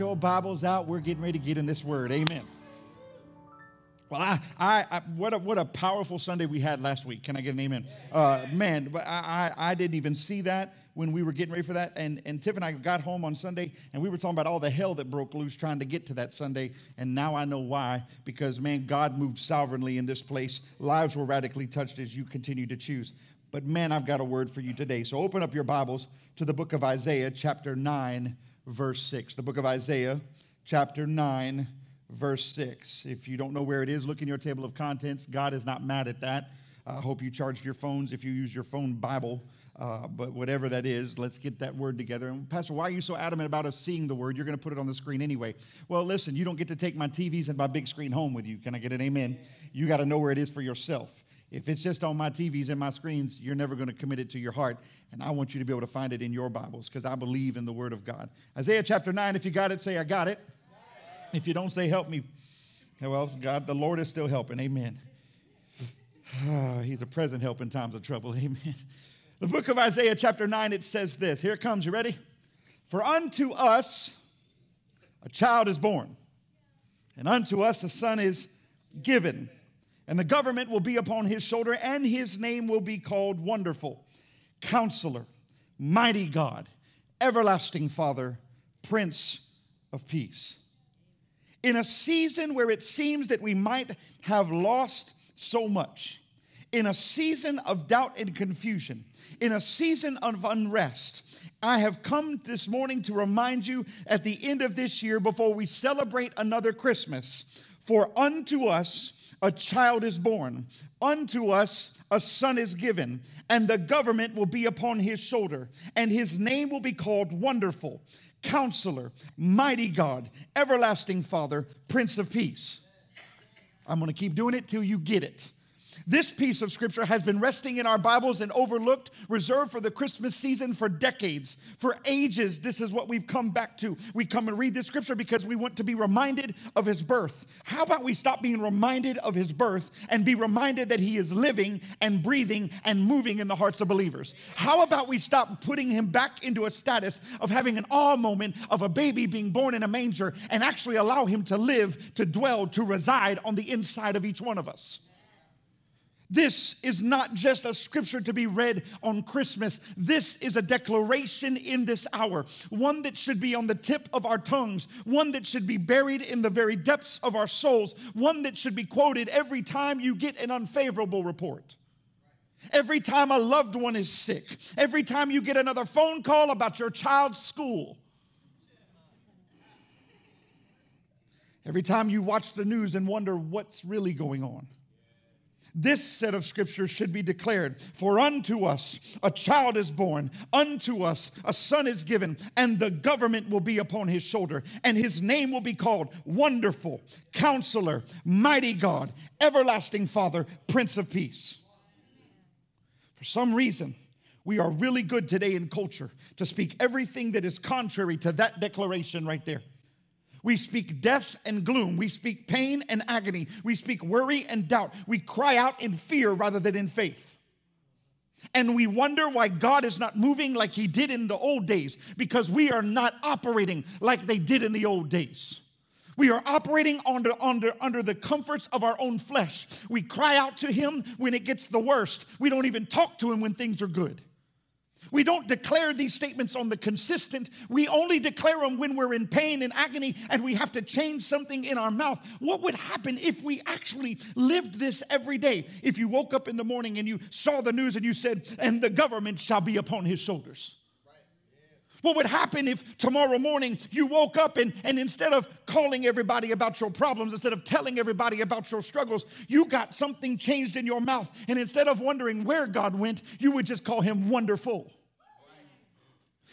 your Bibles out. We're getting ready to get in this word. Amen. Well, I, I, I, what, a, what a powerful Sunday we had last week. Can I get an amen? Uh, man, I, I, I didn't even see that when we were getting ready for that. And, and Tiff and I got home on Sunday and we were talking about all the hell that broke loose trying to get to that Sunday. And now I know why. Because, man, God moved sovereignly in this place. Lives were radically touched as you continue to choose. But, man, I've got a word for you today. So open up your Bibles to the book of Isaiah, chapter 9, verse 6. The book of Isaiah, chapter 9, verse 6. If you don't know where it is, look in your table of contents. God is not mad at that. I hope you charged your phones if you use your phone Bible. Uh, but whatever that is, let's get that word together. And Pastor, why are you so adamant about us seeing the word? You're going to put it on the screen anyway. Well, listen, you don't get to take my TVs and my big screen home with you. Can I get an amen? You got to know where it is for yourself. If it's just on my TVs and my screens, you're never going to commit it to your heart. And I want you to be able to find it in your Bibles because I believe in the Word of God. Isaiah chapter 9, if you got it, say, I got it. If you don't say, help me. Well, God, the Lord is still helping. Amen. he's a present help in times of trouble. Amen. The book of Isaiah, chapter 9, it says this. Here it comes. You ready? For unto us a child is born, and unto us a son is given, and the government will be upon his shoulder, and his name will be called Wonderful, Counselor, Mighty God, Everlasting Father, Prince of Peace. In a season where it seems that we might have lost so much, in a season of doubt and confusion, in a season of unrest, I have come this morning to remind you at the end of this year, before we celebrate another Christmas, for unto us a child is born, unto us a son is given, and the government will be upon his shoulder, and his name will be called Wonderful, Counselor, Mighty God, Everlasting Father, Prince of Peace. I'm gonna keep doing it till you get it. This piece of scripture has been resting in our Bibles and overlooked, reserved for the Christmas season for decades. For ages, this is what we've come back to. We come and read this scripture because we want to be reminded of his birth. How about we stop being reminded of his birth and be reminded that he is living and breathing and moving in the hearts of believers? How about we stop putting him back into a status of having an awe moment of a baby being born in a manger and actually allow him to live, to dwell, to reside on the inside of each one of us? This is not just a scripture to be read on Christmas. This is a declaration in this hour, one that should be on the tip of our tongues, one that should be buried in the very depths of our souls, one that should be quoted every time you get an unfavorable report. Every time a loved one is sick, every time you get another phone call about your child's school, every time you watch the news and wonder what's really going on. This set of scriptures should be declared For unto us a child is born, unto us a son is given, and the government will be upon his shoulder, and his name will be called Wonderful, Counselor, Mighty God, Everlasting Father, Prince of Peace. For some reason, we are really good today in culture to speak everything that is contrary to that declaration right there. We speak death and gloom. We speak pain and agony. We speak worry and doubt. We cry out in fear rather than in faith. And we wonder why God is not moving like He did in the old days because we are not operating like they did in the old days. We are operating under, under, under the comforts of our own flesh. We cry out to Him when it gets the worst. We don't even talk to Him when things are good. We don't declare these statements on the consistent. We only declare them when we're in pain and agony and we have to change something in our mouth. What would happen if we actually lived this every day? If you woke up in the morning and you saw the news and you said, and the government shall be upon his shoulders. What would happen if tomorrow morning you woke up and, and instead of calling everybody about your problems, instead of telling everybody about your struggles, you got something changed in your mouth? And instead of wondering where God went, you would just call him wonderful.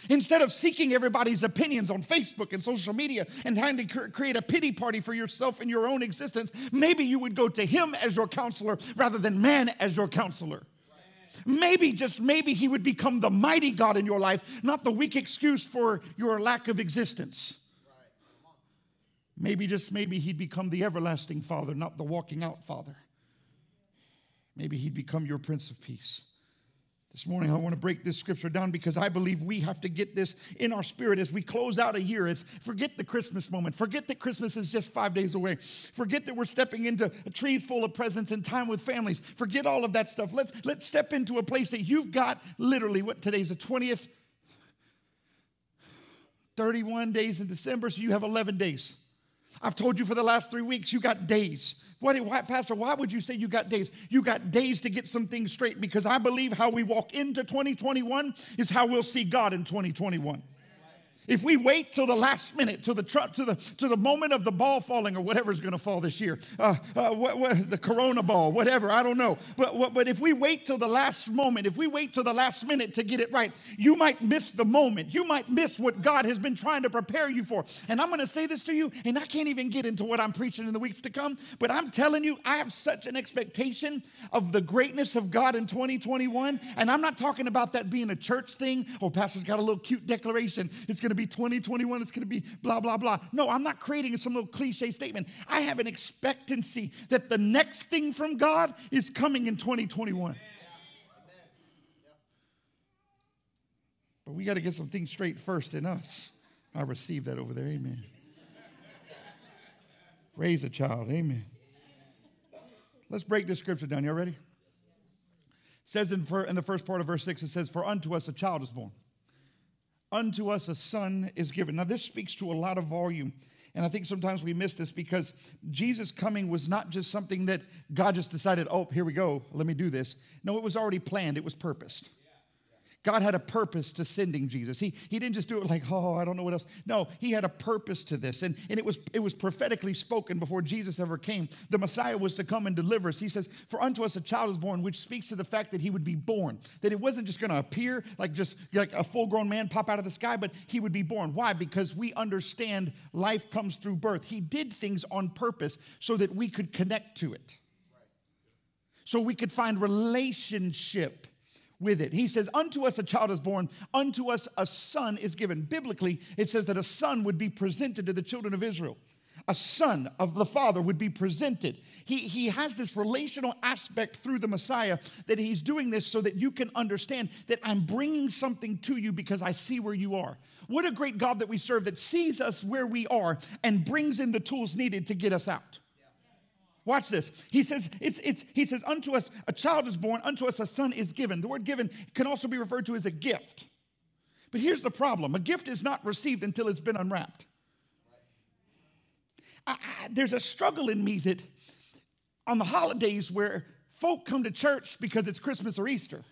Instead of seeking everybody's opinions on Facebook and social media and trying to create a pity party for yourself and your own existence, maybe you would go to him as your counselor rather than man as your counselor. Maybe, just maybe, he would become the mighty God in your life, not the weak excuse for your lack of existence. Maybe, just maybe, he'd become the everlasting Father, not the walking out Father. Maybe he'd become your Prince of Peace This morning, I want to break this scripture down because I believe we have to get this in our spirit as we close out a year. As forget the Christmas moment. Forget that Christmas is just five days away. Forget that we're stepping into trees full of presents and time with families. Forget all of that stuff. Let's let's step into a place that you've got literally what today's the 20th, 31 days in December, so you have 11 days. I've told you for the last three weeks, you got days. What, why, Pastor, why would you say you got days? You got days to get some things straight because I believe how we walk into 2021 is how we'll see God in 2021. If we wait till the last minute, till the tr- to the to the moment of the ball falling or whatever's going to fall this year, uh, uh, what, what, the Corona ball, whatever, I don't know. But what, but if we wait till the last moment, if we wait till the last minute to get it right, you might miss the moment. You might miss what God has been trying to prepare you for. And I'm going to say this to you, and I can't even get into what I'm preaching in the weeks to come. But I'm telling you, I have such an expectation of the greatness of God in 2021. And I'm not talking about that being a church thing. Oh, pastor's got a little cute declaration. It's going to be 2021, it's going to be blah, blah, blah. No, I'm not creating some little cliche statement. I have an expectancy that the next thing from God is coming in 2021. But we got to get some things straight first in us. I received that over there. Amen. Raise a child. Amen. Let's break this scripture down. Y'all ready? It says in, in the first part of verse 6, it says, For unto us a child is born unto us a son is given. Now, this speaks to a lot of volume. And I think sometimes we miss this because Jesus coming was not just something that God just decided, oh, here we go, let me do this. No, it was already planned, it was purposed. God had a purpose to sending Jesus. He, he didn't just do it like, oh, I don't know what else. No, he had a purpose to this. And, and it, was, it was prophetically spoken before Jesus ever came. The Messiah was to come and deliver us. He says, For unto us a child is born, which speaks to the fact that he would be born. That it wasn't just going to appear like just like a full grown man pop out of the sky, but he would be born. Why? Because we understand life comes through birth. He did things on purpose so that we could connect to it. So we could find relationship with it. He says, Unto us a child is born, unto us a son is given. Biblically, it says that a son would be presented to the children of Israel. A son of the Father would be presented. He, he has this relational aspect through the Messiah that he's doing this so that you can understand that I'm bringing something to you because I see where you are. What a great God that we serve that sees us where we are and brings in the tools needed to get us out. Watch this. He says, it's, it's, he says, unto us a child is born, unto us a son is given. The word given can also be referred to as a gift. But here's the problem a gift is not received until it's been unwrapped. I, I, there's a struggle in me that on the holidays where folk come to church because it's Christmas or Easter,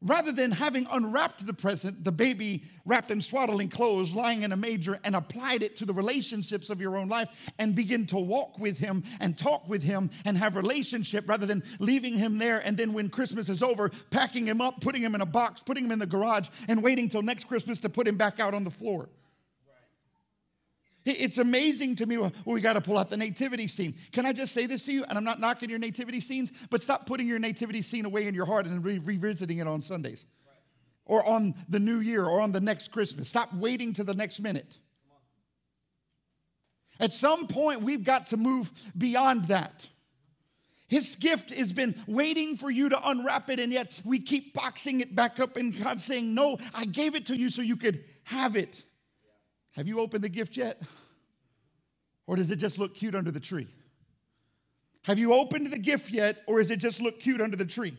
Rather than having unwrapped the present, the baby wrapped in swaddling clothes, lying in a manger, and applied it to the relationships of your own life and begin to walk with him and talk with him and have relationship rather than leaving him there and then when Christmas is over, packing him up, putting him in a box, putting him in the garage, and waiting till next Christmas to put him back out on the floor. It's amazing to me. Well, we got to pull out the nativity scene. Can I just say this to you? And I'm not knocking your nativity scenes, but stop putting your nativity scene away in your heart and re- revisiting it on Sundays or on the new year or on the next Christmas. Stop waiting to the next minute. At some point, we've got to move beyond that. His gift has been waiting for you to unwrap it, and yet we keep boxing it back up, and God saying, No, I gave it to you so you could have it. Have you opened the gift yet? Or does it just look cute under the tree? Have you opened the gift yet, or does it just look cute under the tree?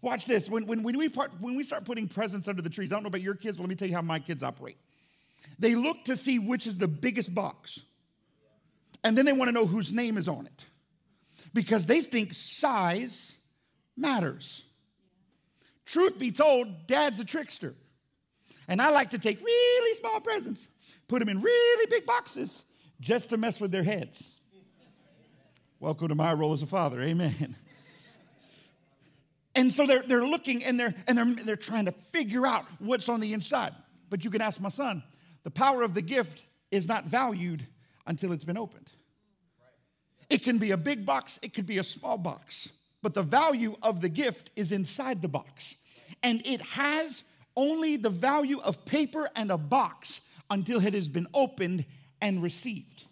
Watch this. When, when, when, we part, when we start putting presents under the trees, I don't know about your kids, but let me tell you how my kids operate. They look to see which is the biggest box, and then they want to know whose name is on it because they think size matters. Truth be told, dad's a trickster. And I like to take really small presents put them in really big boxes just to mess with their heads. Welcome to my role as a father. Amen. And so they're, they're looking and they're and they're, they're trying to figure out what's on the inside. But you can ask my son, the power of the gift is not valued until it's been opened. It can be a big box, it could be a small box, but the value of the gift is inside the box. And it has only the value of paper and a box until it has been opened and received.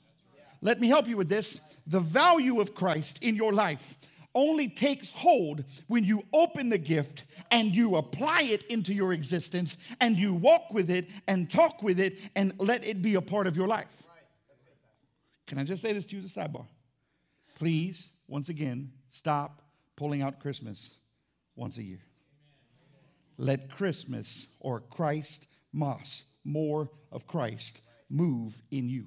Let me help you with this. The value of Christ in your life only takes hold when you open the gift and you apply it into your existence and you walk with it and talk with it and let it be a part of your life. Can I just say this to you as a sidebar? Please, once again, stop pulling out Christmas once a year. Let Christmas or Christ Moss, more of Christ, move in you.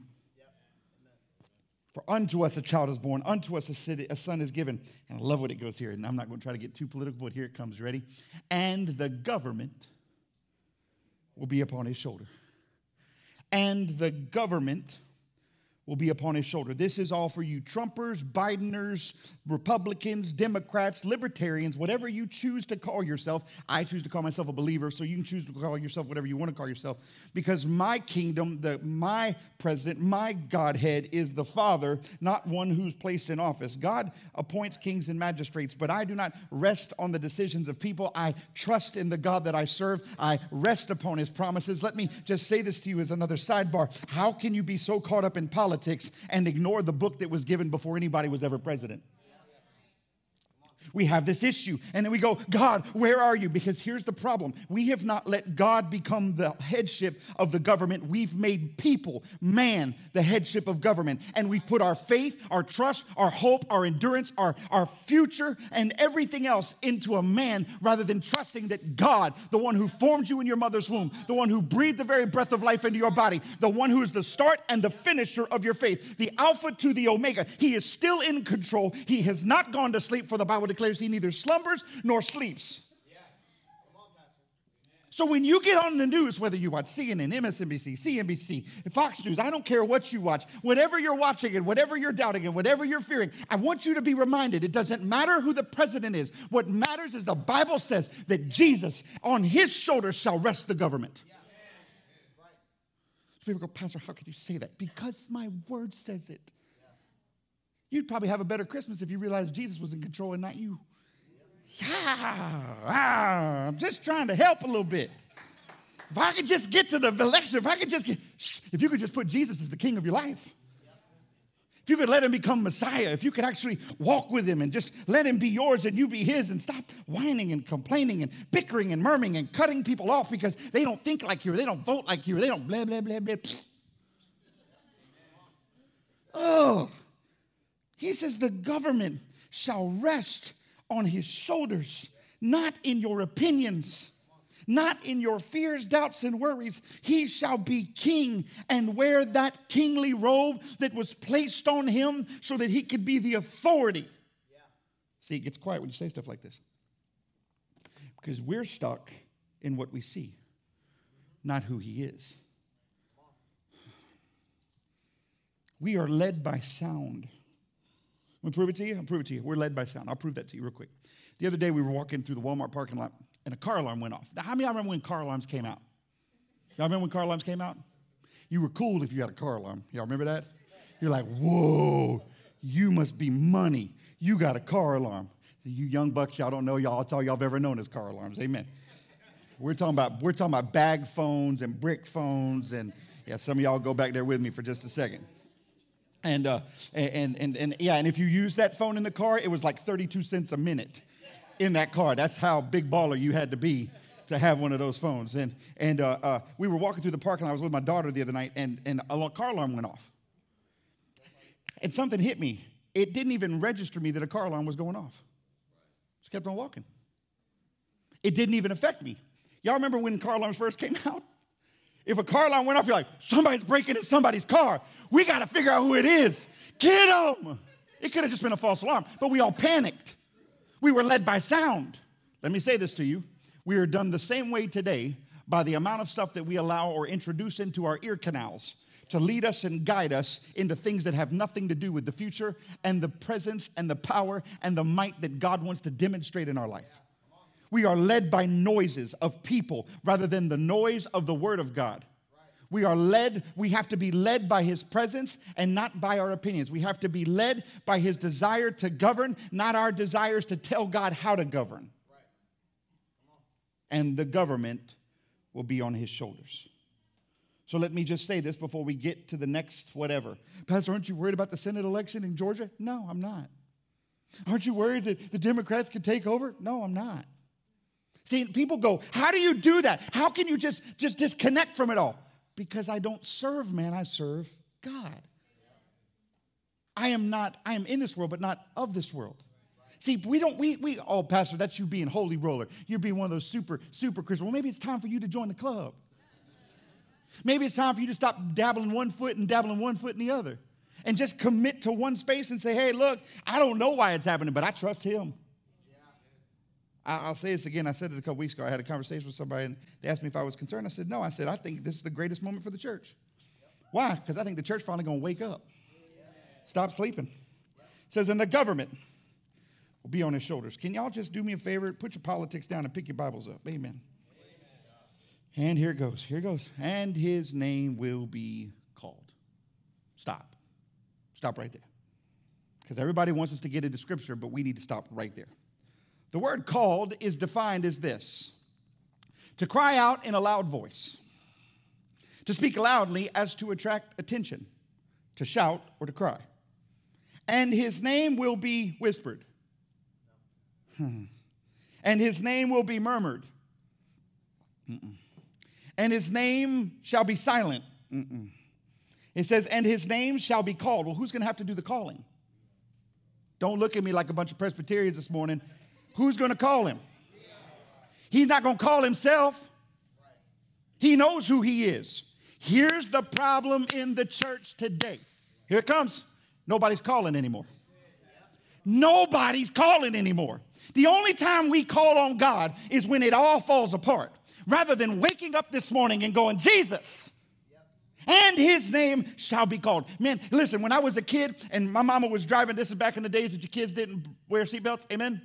For unto us a child is born, unto us a, city, a son is given. And I love what it goes here. And I'm not going to try to get too political, but here it comes. Ready? And the government will be upon his shoulder. And the government will be upon his shoulder. This is all for you Trumpers, Bideners, Republicans, Democrats, Libertarians, whatever you choose to call yourself. I choose to call myself a believer, so you can choose to call yourself whatever you want to call yourself. Because my kingdom, the, my president, my Godhead is the Father, not one who's placed in office. God appoints kings and magistrates, but I do not rest on the decisions of people. I trust in the God that I serve. I rest upon his promises. Let me just say this to you as another sidebar. How can you be so caught up in politics? Politics and ignore the book that was given before anybody was ever president we have this issue. And then we go, God, where are you? Because here's the problem we have not let God become the headship of the government. We've made people, man, the headship of government. And we've put our faith, our trust, our hope, our endurance, our, our future, and everything else into a man rather than trusting that God, the one who formed you in your mother's womb, the one who breathed the very breath of life into your body, the one who is the start and the finisher of your faith, the Alpha to the Omega, he is still in control. He has not gone to sleep, for the Bible declares he neither slumbers nor sleeps. So when you get on the news, whether you watch CNN, MSNBC, CNBC, Fox News, I don't care what you watch, whatever you're watching and whatever you're doubting and whatever you're fearing, I want you to be reminded it doesn't matter who the president is. What matters is the Bible says that Jesus, on his shoulders, shall rest the government. So people go, Pastor, how could you say that? Because my word says it. You'd probably have a better Christmas if you realized Jesus was in control and not you. Ah, I'm just trying to help a little bit. If I could just get to the election, if I could just get, if you could just put Jesus as the king of your life, if you could let him become Messiah, if you could actually walk with him and just let him be yours and you be his and stop whining and complaining and bickering and murmuring and cutting people off because they don't think like you or they don't vote like you or they don't blah, blah, blah, blah. Oh, he says the government shall rest on his shoulders, not in your opinions, not in your fears, doubts, and worries. He shall be king and wear that kingly robe that was placed on him so that he could be the authority. Yeah. See, it gets quiet when you say stuff like this because we're stuck in what we see, not who he is. We are led by sound. I'm gonna prove it to you. I'll prove it to you. We're led by sound. I'll prove that to you real quick. The other day we were walking through the Walmart parking lot and a car alarm went off. Now, how many of remember when car alarms came out? Y'all remember when car alarms came out? You were cool if you had a car alarm. Y'all remember that? You're like, whoa, you must be money. You got a car alarm. You young bucks, y'all don't know y'all. That's all y'all have ever known is car alarms. Amen. We're talking about we're talking about bag phones and brick phones and yeah, some of y'all go back there with me for just a second. And, uh, and, and, and yeah, and if you use that phone in the car, it was like 32 cents a minute in that car. That's how big baller you had to be to have one of those phones. And, and uh, uh, we were walking through the parking lot. I was with my daughter the other night, and, and a car alarm went off. And something hit me. It didn't even register me that a car alarm was going off. Just kept on walking. It didn't even affect me. Y'all remember when car alarms first came out? If a car alarm went off, you're like, somebody's breaking in somebody's car. We got to figure out who it is. Get them. It could have just been a false alarm, but we all panicked. We were led by sound. Let me say this to you. We are done the same way today by the amount of stuff that we allow or introduce into our ear canals to lead us and guide us into things that have nothing to do with the future and the presence and the power and the might that God wants to demonstrate in our life. We are led by noises of people rather than the noise of the Word of God. We are led, we have to be led by His presence and not by our opinions. We have to be led by His desire to govern, not our desires to tell God how to govern. And the government will be on His shoulders. So let me just say this before we get to the next whatever. Pastor, aren't you worried about the Senate election in Georgia? No, I'm not. Aren't you worried that the Democrats could take over? No, I'm not. People go, How do you do that? How can you just, just disconnect from it all? Because I don't serve man, I serve God. I am not, I am in this world, but not of this world. See, we don't, we, we, oh, Pastor, that's you being holy roller. You're being one of those super, super Christians. Well, maybe it's time for you to join the club. Maybe it's time for you to stop dabbling one foot and dabbling one foot in the other and just commit to one space and say, hey, look, I don't know why it's happening, but I trust him. I'll say this again. I said it a couple weeks ago. I had a conversation with somebody and they asked me if I was concerned. I said, no. I said, I think this is the greatest moment for the church. Why? Because I think the church finally going to wake up. Stop sleeping. Says, and the government will be on his shoulders. Can y'all just do me a favor? Put your politics down and pick your Bibles up. Amen. And here it goes. Here it goes. And his name will be called. Stop. Stop right there. Because everybody wants us to get into scripture, but we need to stop right there. The word called is defined as this to cry out in a loud voice, to speak loudly as to attract attention, to shout or to cry. And his name will be whispered. Hmm. And his name will be murmured. Mm-mm. And his name shall be silent. Mm-mm. It says, and his name shall be called. Well, who's going to have to do the calling? Don't look at me like a bunch of Presbyterians this morning. Who's going to call him? He's not going to call himself. He knows who he is. Here's the problem in the church today. Here it comes. Nobody's calling anymore. Nobody's calling anymore. The only time we call on God is when it all falls apart, rather than waking up this morning and going, Jesus, and his name shall be called. Man, listen, when I was a kid and my mama was driving, this is back in the days that your kids didn't wear seatbelts, amen?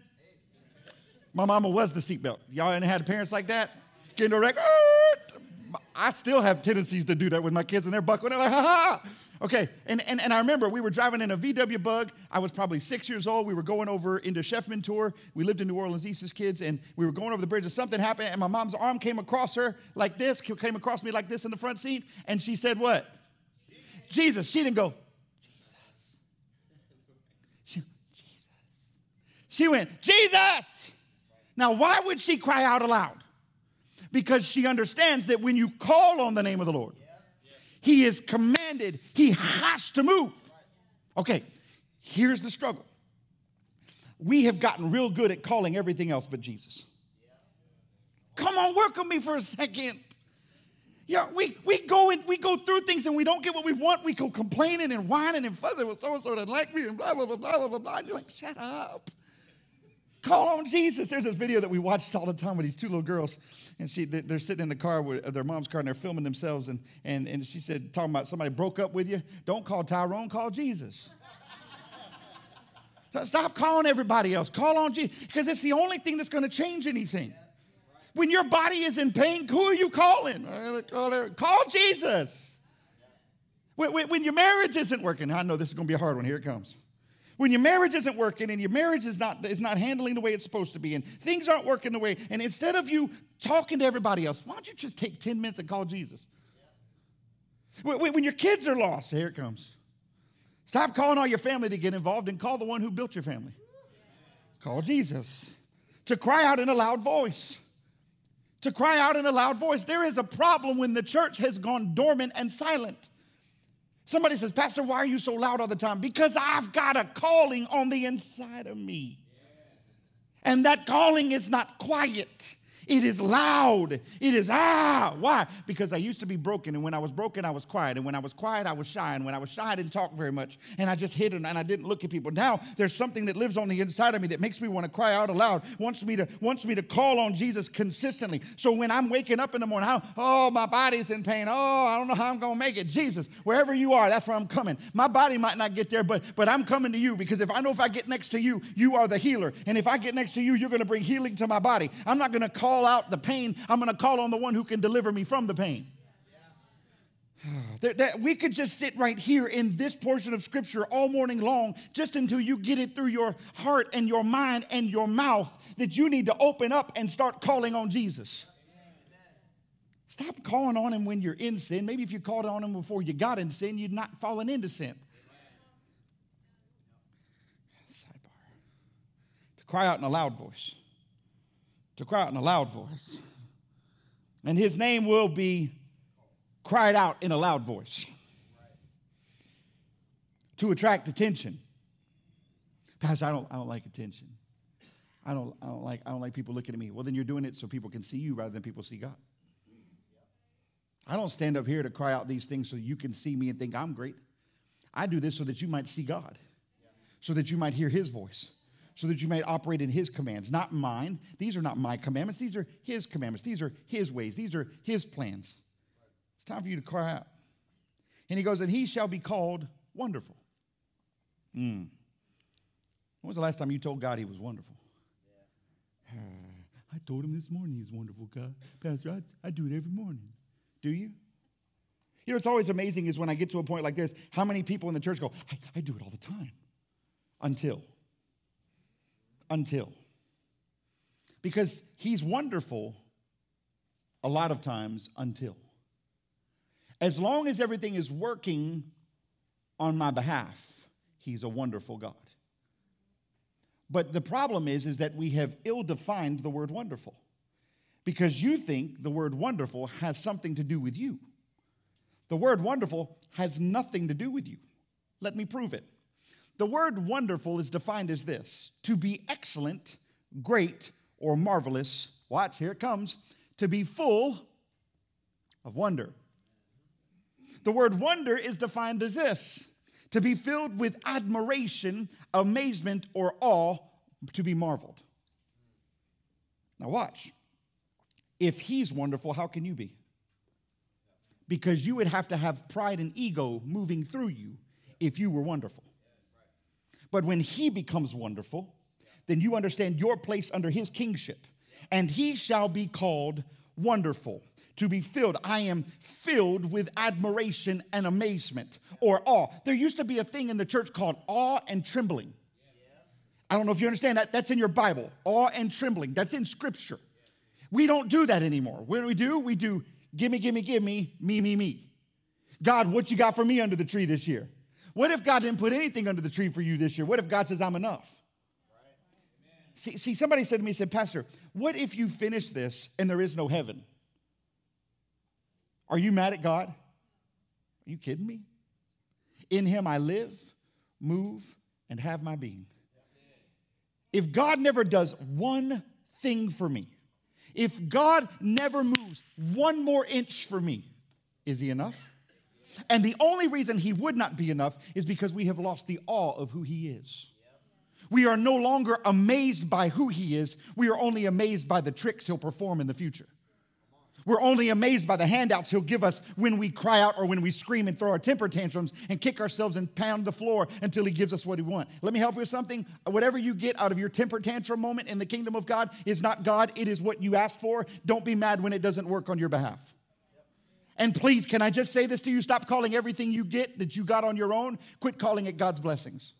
My mama was the seatbelt. Y'all ain't had parents like that? Getting a wreck. Uh, I still have tendencies to do that with my kids and they're buckling. They're like, ha ha. Okay, and, and, and I remember we were driving in a VW bug. I was probably six years old. We were going over into Chef Menteur. We lived in New Orleans East as kids, and we were going over the bridge, and something happened, and my mom's arm came across her like this, came across me like this in the front seat, and she said, What? Jesus. Jesus. She didn't go, Jesus. She, Jesus. She went, Jesus. Now, why would she cry out aloud? Because she understands that when you call on the name of the Lord, he is commanded, he has to move. Okay, here's the struggle. We have gotten real good at calling everything else but Jesus. Come on, work on me for a second. Yeah, we, we go and we go through things and we don't get what we want. We go complaining and whining and fussing with so and so that like me and blah blah blah blah blah blah. You're like, shut up. Call on Jesus. There's this video that we watched all the time with these two little girls, and she they're sitting in the car with their mom's car and they're filming themselves, and and, and she said, talking about somebody broke up with you. Don't call Tyrone, call Jesus. Stop calling everybody else. Call on Jesus because it's the only thing that's going to change anything. When your body is in pain, who are you calling? Call Jesus. When your marriage isn't working, I know this is going to be a hard one. Here it comes. When your marriage isn't working and your marriage is not, is not handling the way it's supposed to be and things aren't working the way, and instead of you talking to everybody else, why don't you just take 10 minutes and call Jesus? When your kids are lost, here it comes. Stop calling all your family to get involved and call the one who built your family. Call Jesus. To cry out in a loud voice. To cry out in a loud voice. There is a problem when the church has gone dormant and silent. Somebody says, Pastor, why are you so loud all the time? Because I've got a calling on the inside of me. And that calling is not quiet. It is loud. It is ah. Why? Because I used to be broken, and when I was broken, I was quiet. And when I was quiet, I was shy. And when I was shy, I didn't talk very much. And I just hid and I didn't look at people. Now there's something that lives on the inside of me that makes me want to cry out aloud, wants me to, wants me to call on Jesus consistently. So when I'm waking up in the morning, oh, my body's in pain. Oh, I don't know how I'm gonna make it. Jesus, wherever you are, that's where I'm coming. My body might not get there, but but I'm coming to you because if I know if I get next to you, you are the healer. And if I get next to you, you're gonna bring healing to my body. I'm not gonna call out the pain I'm going to call on the one who can deliver me from the pain. That we could just sit right here in this portion of scripture all morning long, just until you get it through your heart and your mind and your mouth that you need to open up and start calling on Jesus. Stop calling on him when you're in sin. Maybe if you called on him before you got in sin, you'd not fallen into sin. Sidebar. to cry out in a loud voice. To cry out in a loud voice. And his name will be cried out in a loud voice to attract attention. Pastor, I don't, I don't like attention. I don't, I, don't like, I don't like people looking at me. Well, then you're doing it so people can see you rather than people see God. I don't stand up here to cry out these things so you can see me and think I'm great. I do this so that you might see God, so that you might hear His voice, so that you might operate in His commands, not mine. These are not my commandments. These are His commandments. These are His ways. These are His plans. It's time for you to cry out. And He goes, and He shall be called wonderful. Mm. When was the last time you told God He was wonderful? Yeah. I told Him this morning He's wonderful, God. Pastor, I, I do it every morning. Do you? You know, it's always amazing is when I get to a point like this, how many people in the church go, I, I do it all the time. Until. Until. Because he's wonderful a lot of times until. As long as everything is working on my behalf, he's a wonderful God. But the problem is, is that we have ill-defined the word wonderful because you think the word wonderful has something to do with you. The word wonderful has nothing to do with you. Let me prove it. The word wonderful is defined as this to be excellent, great, or marvelous. Watch, here it comes. To be full of wonder. The word wonder is defined as this to be filled with admiration, amazement, or awe, to be marveled. Now, watch. If he's wonderful, how can you be? Because you would have to have pride and ego moving through you if you were wonderful. But when he becomes wonderful, then you understand your place under his kingship. And he shall be called wonderful, to be filled. I am filled with admiration and amazement or awe. There used to be a thing in the church called awe and trembling. I don't know if you understand that. That's in your Bible. Awe and trembling. That's in scripture. We don't do that anymore. When we do, we do gimme, gimme, gimme, me, me, me. God, what you got for me under the tree this year? What if God didn't put anything under the tree for you this year? What if God says, I'm enough? See, see, somebody said to me, said, Pastor, what if you finish this and there is no heaven? Are you mad at God? Are you kidding me? In him I live, move, and have my being. If God never does one thing for me, if God never moves one more inch for me, is he enough? And the only reason he would not be enough is because we have lost the awe of who he is. We are no longer amazed by who he is, we are only amazed by the tricks he'll perform in the future. We're only amazed by the handouts he'll give us when we cry out or when we scream and throw our temper tantrums and kick ourselves and pound the floor until he gives us what we want. Let me help you with something. Whatever you get out of your temper tantrum moment in the kingdom of God is not God, it is what you asked for. Don't be mad when it doesn't work on your behalf. And please, can I just say this to you? Stop calling everything you get that you got on your own, quit calling it God's blessings.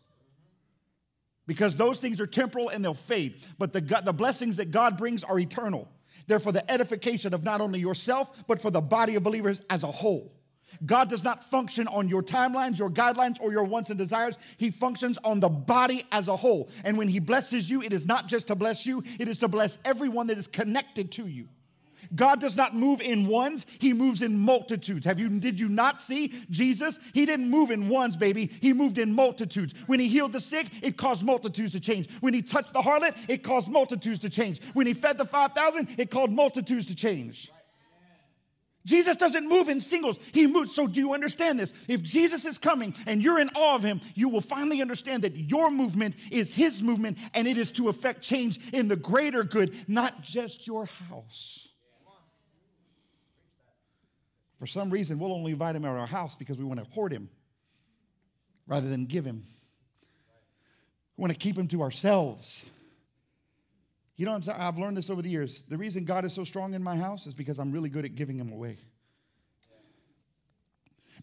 Because those things are temporal and they'll fade. But the, the blessings that God brings are eternal. They're for the edification of not only yourself, but for the body of believers as a whole. God does not function on your timelines, your guidelines, or your wants and desires. He functions on the body as a whole. And when He blesses you, it is not just to bless you, it is to bless everyone that is connected to you. God does not move in ones, he moves in multitudes. Have you did you not see Jesus? He didn't move in ones, baby. He moved in multitudes. When he healed the sick, it caused multitudes to change. When he touched the harlot, it caused multitudes to change. When he fed the 5,000, it caused multitudes to change. Jesus doesn't move in singles. He moves. So, do you understand this? If Jesus is coming and you're in awe of him, you will finally understand that your movement is his movement and it is to affect change in the greater good, not just your house. For some reason, we'll only invite him to our house because we want to hoard him rather than give him. We want to keep him to ourselves. You know, I've learned this over the years. The reason God is so strong in my house is because I'm really good at giving him away.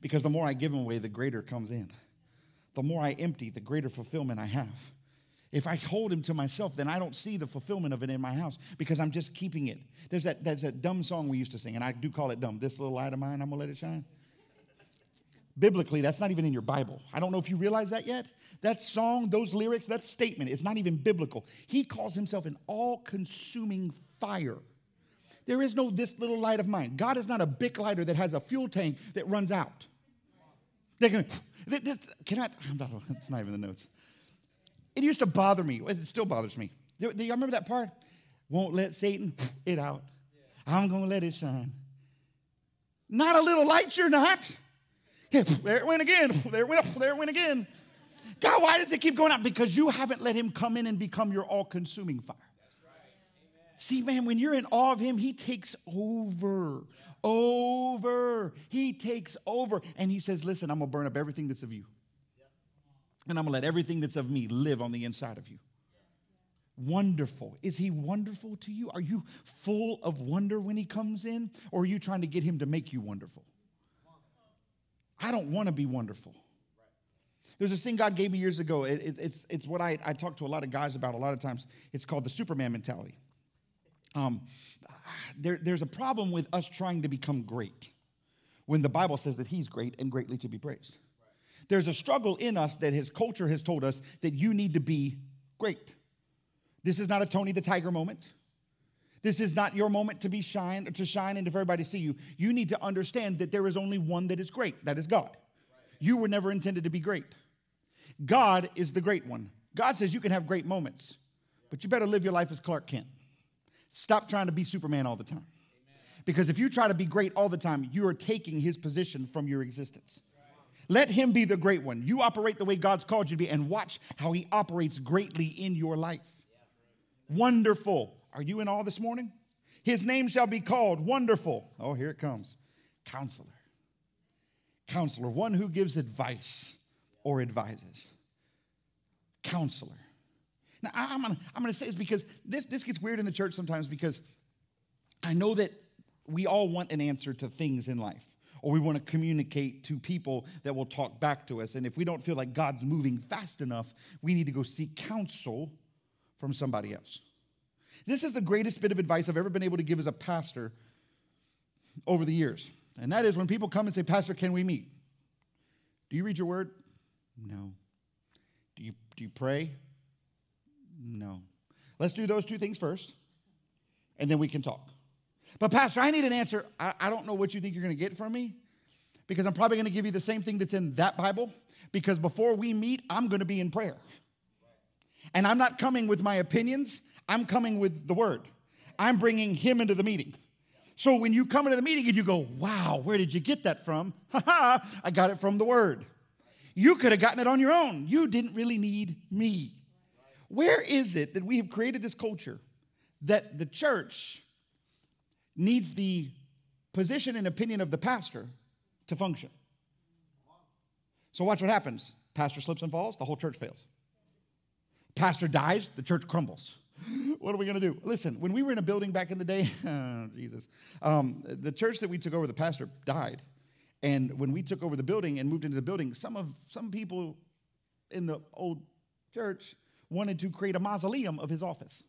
Because the more I give him away, the greater comes in. The more I empty, the greater fulfillment I have. If I hold him to myself, then I don't see the fulfillment of it in my house because I'm just keeping it. There's that, that dumb song we used to sing, and I do call it dumb. This little light of mine, I'm gonna let it shine. Biblically, that's not even in your Bible. I don't know if you realize that yet. That song, those lyrics, that statement, it's not even biblical. He calls himself an all consuming fire. There is no this little light of mine. God is not a big lighter that has a fuel tank that runs out. They can, can I? I'm not, it's not even the notes. It used to bother me. It still bothers me. Do, you remember that part? Won't let Satan it out. I'm going to let it shine. Not a little light, you're not. there it went again. There it went up. There it went again. God, why does it keep going up? Because you haven't let him come in and become your all consuming fire. See, man, when you're in awe of him, he takes over. Over. He takes over. And he says, Listen, I'm going to burn up everything that's of you. And I'm going to let everything that's of me live on the inside of you. Wonderful. Is he wonderful to you? Are you full of wonder when he comes in? Or are you trying to get him to make you wonderful? I don't want to be wonderful. There's this thing God gave me years ago. It, it, it's, it's what I, I talk to a lot of guys about a lot of times. It's called the Superman mentality. Um, there, there's a problem with us trying to become great when the Bible says that He's great and greatly to be praised. There's a struggle in us that His culture has told us that you need to be great. This is not a Tony the Tiger moment. This is not your moment to be shine to shine and to everybody to see you. You need to understand that there is only one that is great. That is God. You were never intended to be great. God is the great one. God says you can have great moments, but you better live your life as Clark Kent. Stop trying to be Superman all the time. Because if you try to be great all the time, you are taking his position from your existence. Let him be the great one. You operate the way God's called you to be and watch how he operates greatly in your life. Wonderful. Are you in all this morning? His name shall be called Wonderful. Oh, here it comes. Counselor. Counselor, one who gives advice or advises. Counselor. Now, I'm gonna, I'm gonna say this because this, this gets weird in the church sometimes because I know that we all want an answer to things in life or we want to communicate to people that will talk back to us. And if we don't feel like God's moving fast enough, we need to go seek counsel from somebody else. This is the greatest bit of advice I've ever been able to give as a pastor over the years. And that is when people come and say, Pastor, can we meet? Do you read your word? No. Do you, do you pray? No. Let's do those two things first, and then we can talk. But, Pastor, I need an answer. I, I don't know what you think you're going to get from me because I'm probably going to give you the same thing that's in that Bible because before we meet, I'm going to be in prayer. And I'm not coming with my opinions, I'm coming with the word. I'm bringing him into the meeting. So when you come into the meeting and you go, wow, where did you get that from? Ha ha, I got it from the word. You could have gotten it on your own. You didn't really need me. Where is it that we have created this culture that the church needs the position and opinion of the pastor to function? So, watch what happens. Pastor slips and falls, the whole church fails. Pastor dies, the church crumbles. What are we going to do? Listen, when we were in a building back in the day, oh, Jesus, um, the church that we took over, the pastor died. And when we took over the building and moved into the building, some of some people in the old church wanted to create a mausoleum of his office.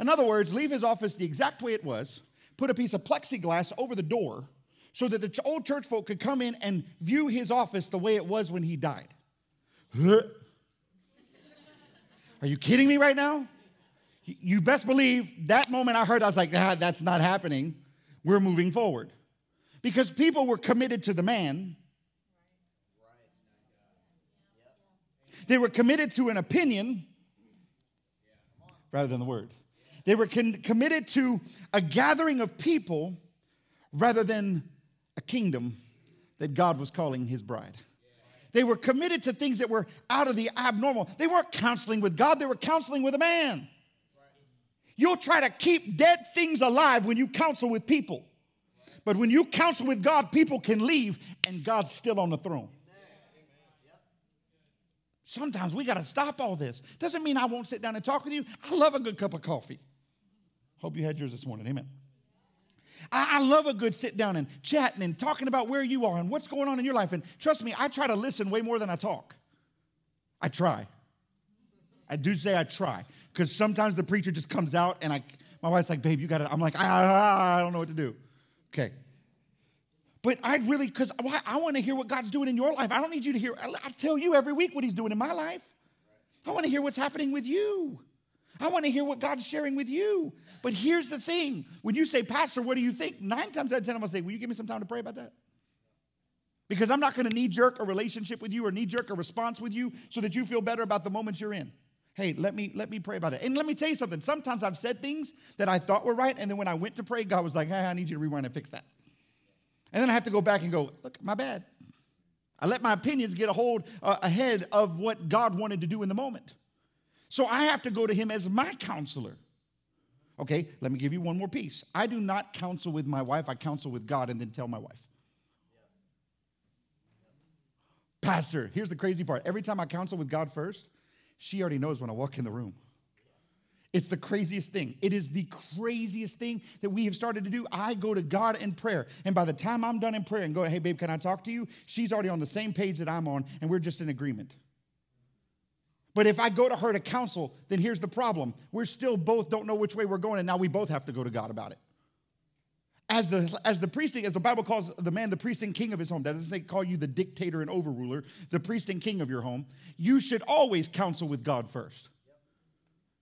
In other words, leave his office the exact way it was, put a piece of plexiglass over the door so that the old church folk could come in and view his office the way it was when he died. Are you kidding me right now? You best believe that moment I heard, I was like, ah, that's not happening. We're moving forward. Because people were committed to the man, they were committed to an opinion rather than the word. They were con- committed to a gathering of people rather than a kingdom that God was calling his bride. They were committed to things that were out of the abnormal. They weren't counseling with God, they were counseling with a man. You'll try to keep dead things alive when you counsel with people. But when you counsel with God, people can leave and God's still on the throne. Sometimes we got to stop all this. Doesn't mean I won't sit down and talk with you. I love a good cup of coffee. Hope you had yours this morning. Amen. I, I love a good sit down and chatting and talking about where you are and what's going on in your life. And trust me, I try to listen way more than I talk. I try. I do say I try because sometimes the preacher just comes out and I, my wife's like, babe, you got it. I'm like, I, I don't know what to do. Okay. But I'd really, because I want to hear what God's doing in your life. I don't need you to hear, I tell you every week what He's doing in my life. I want to hear what's happening with you. I want to hear what God's sharing with you. But here's the thing when you say, Pastor, what do you think? Nine times out of ten, I'm going to say, Will you give me some time to pray about that? Because I'm not going to knee jerk a relationship with you or knee jerk a response with you so that you feel better about the moments you're in. Hey, let me let me pray about it. And let me tell you something. Sometimes I've said things that I thought were right, and then when I went to pray, God was like, "Hey, I need you to rewind and fix that." And then I have to go back and go, "Look, my bad." I let my opinions get a hold uh, ahead of what God wanted to do in the moment. So I have to go to Him as my counselor. Okay, let me give you one more piece. I do not counsel with my wife. I counsel with God and then tell my wife. Pastor, here's the crazy part. Every time I counsel with God first, she already knows when I walk in the room. It's the craziest thing. It is the craziest thing that we have started to do. I go to God in prayer, and by the time I'm done in prayer and go, hey, babe, can I talk to you? She's already on the same page that I'm on, and we're just in agreement. But if I go to her to counsel, then here's the problem. We're still both don't know which way we're going, and now we both have to go to God about it as the, as the priest, as the Bible calls the man the priest and king of his home, that doesn't say call you the dictator and overruler, the priest and king of your home, you should always counsel with God first.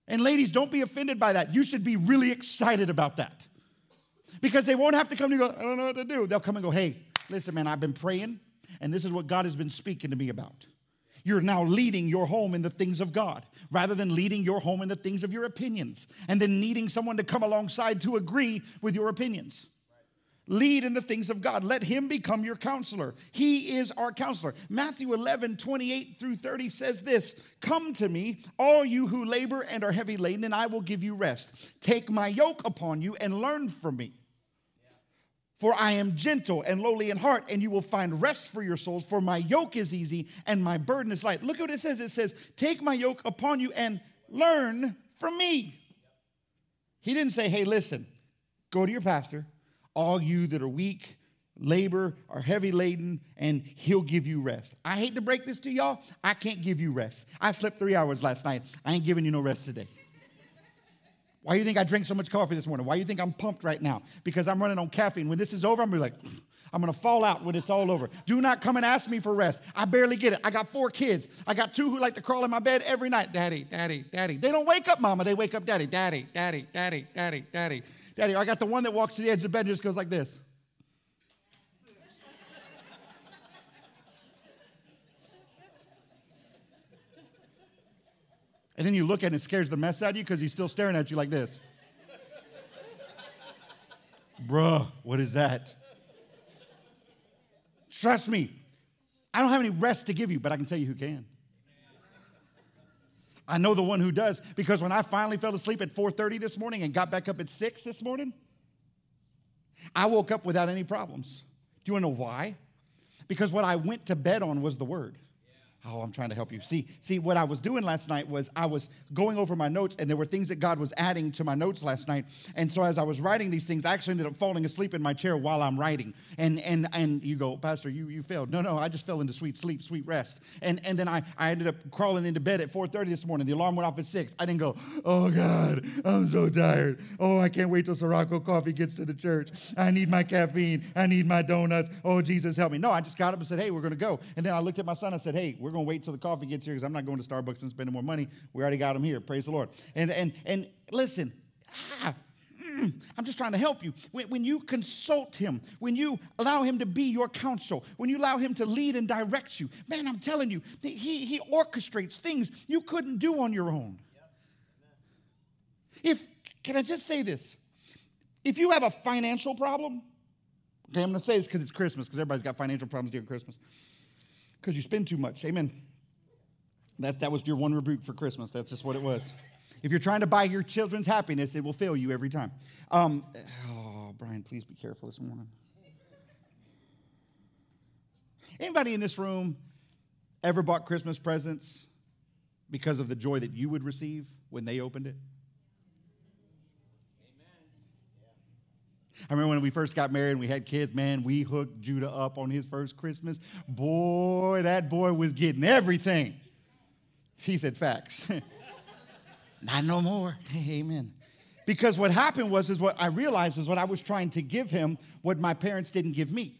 And ladies, don't be offended by that. You should be really excited about that. Because they won't have to come to you go, I don't know what to do. They'll come and go, hey, listen, man, I've been praying, and this is what God has been speaking to me about. You're now leading your home in the things of God rather than leading your home in the things of your opinions and then needing someone to come alongside to agree with your opinions. Lead in the things of God. Let him become your counselor. He is our counselor. Matthew 11, 28 through 30 says this Come to me, all you who labor and are heavy laden, and I will give you rest. Take my yoke upon you and learn from me. For I am gentle and lowly in heart, and you will find rest for your souls. For my yoke is easy and my burden is light. Look at what it says it says, Take my yoke upon you and learn from me. He didn't say, Hey, listen, go to your pastor all you that are weak, labor, are heavy laden, and he'll give you rest. I hate to break this to y'all. I can't give you rest. I slept three hours last night. I ain't giving you no rest today. Why do you think I drank so much coffee this morning? Why do you think I'm pumped right now? Because I'm running on caffeine. When this is over, I'm gonna be like, I'm gonna fall out when it's all over. Do not come and ask me for rest. I barely get it. I got four kids. I got two who like to crawl in my bed every night. Daddy, daddy, daddy. They don't wake up, mama. They wake up, daddy, daddy, daddy, daddy, daddy, daddy. Daddy, I got the one that walks to the edge of the bed and just goes like this. And then you look at it, and it scares the mess out of you because he's still staring at you like this. Bruh, what is that? Trust me, I don't have any rest to give you, but I can tell you who can. I know the one who does because when I finally fell asleep at 4:30 this morning and got back up at 6 this morning, I woke up without any problems. Do you want to know why? Because what I went to bed on was the word. Oh, I'm trying to help you. See, see, what I was doing last night was I was going over my notes, and there were things that God was adding to my notes last night. And so as I was writing these things, I actually ended up falling asleep in my chair while I'm writing. And and and you go, Pastor, you you failed. No, no, I just fell into sweet sleep, sweet rest. And and then I, I ended up crawling into bed at 4:30 this morning. The alarm went off at six. I didn't go, oh God, I'm so tired. Oh, I can't wait till Sirocco coffee gets to the church. I need my caffeine. I need my donuts. Oh, Jesus, help me. No, I just got up and said, Hey, we're gonna go. And then I looked at my son and said, Hey, we're we're going to wait till the coffee gets here because I'm not going to Starbucks and spending more money. We already got them here. Praise the Lord. And, and, and listen, ah, mm, I'm just trying to help you. When, when, you consult him, when you allow him to be your counsel, when you allow him to lead and direct you, man, I'm telling you, he, he orchestrates things you couldn't do on your own. If, can I just say this? If you have a financial problem, okay, I'm going to say this because it's Christmas, because everybody's got financial problems during Christmas because you spend too much. Amen. That, that was your one rebuke for Christmas. That's just what it was. If you're trying to buy your children's happiness, it will fail you every time. Um, oh, Brian, please be careful this morning. Anybody in this room ever bought Christmas presents because of the joy that you would receive when they opened it? I remember when we first got married and we had kids, man, we hooked Judah up on his first Christmas. Boy, that boy was getting everything. He said, facts. Not no more. Amen. Because what happened was, is what I realized is what I was trying to give him, what my parents didn't give me.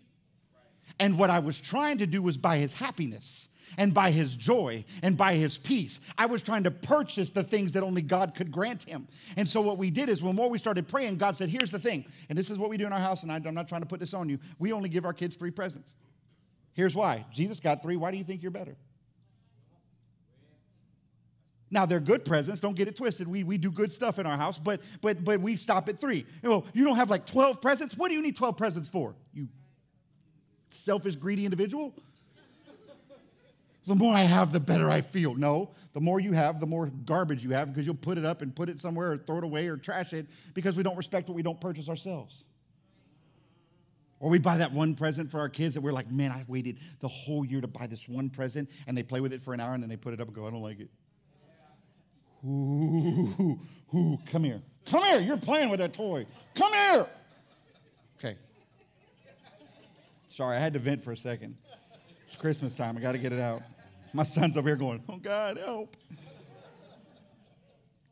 And what I was trying to do was buy his happiness and by his joy and by his peace. I was trying to purchase the things that only God could grant him. And so what we did is when more we started praying, God said, Here's the thing. And this is what we do in our house, and I'm not trying to put this on you. We only give our kids three presents. Here's why Jesus got three. Why do you think you're better? Now they're good presents. Don't get it twisted. We, we do good stuff in our house, but but but we stop at three. You, know, you don't have like 12 presents. What do you need 12 presents for? You selfish, greedy individual. The more I have, the better I feel. No, the more you have, the more garbage you have because you'll put it up and put it somewhere or throw it away or trash it because we don't respect what we don't purchase ourselves. Or we buy that one present for our kids that we're like, man, I waited the whole year to buy this one present, and they play with it for an hour and then they put it up and go, I don't like it. Ooh, ooh, come here. Come here. You're playing with that toy. Come here. Okay. Sorry, I had to vent for a second. It's Christmas time. I got to get it out. My son's over here going, Oh, God, help.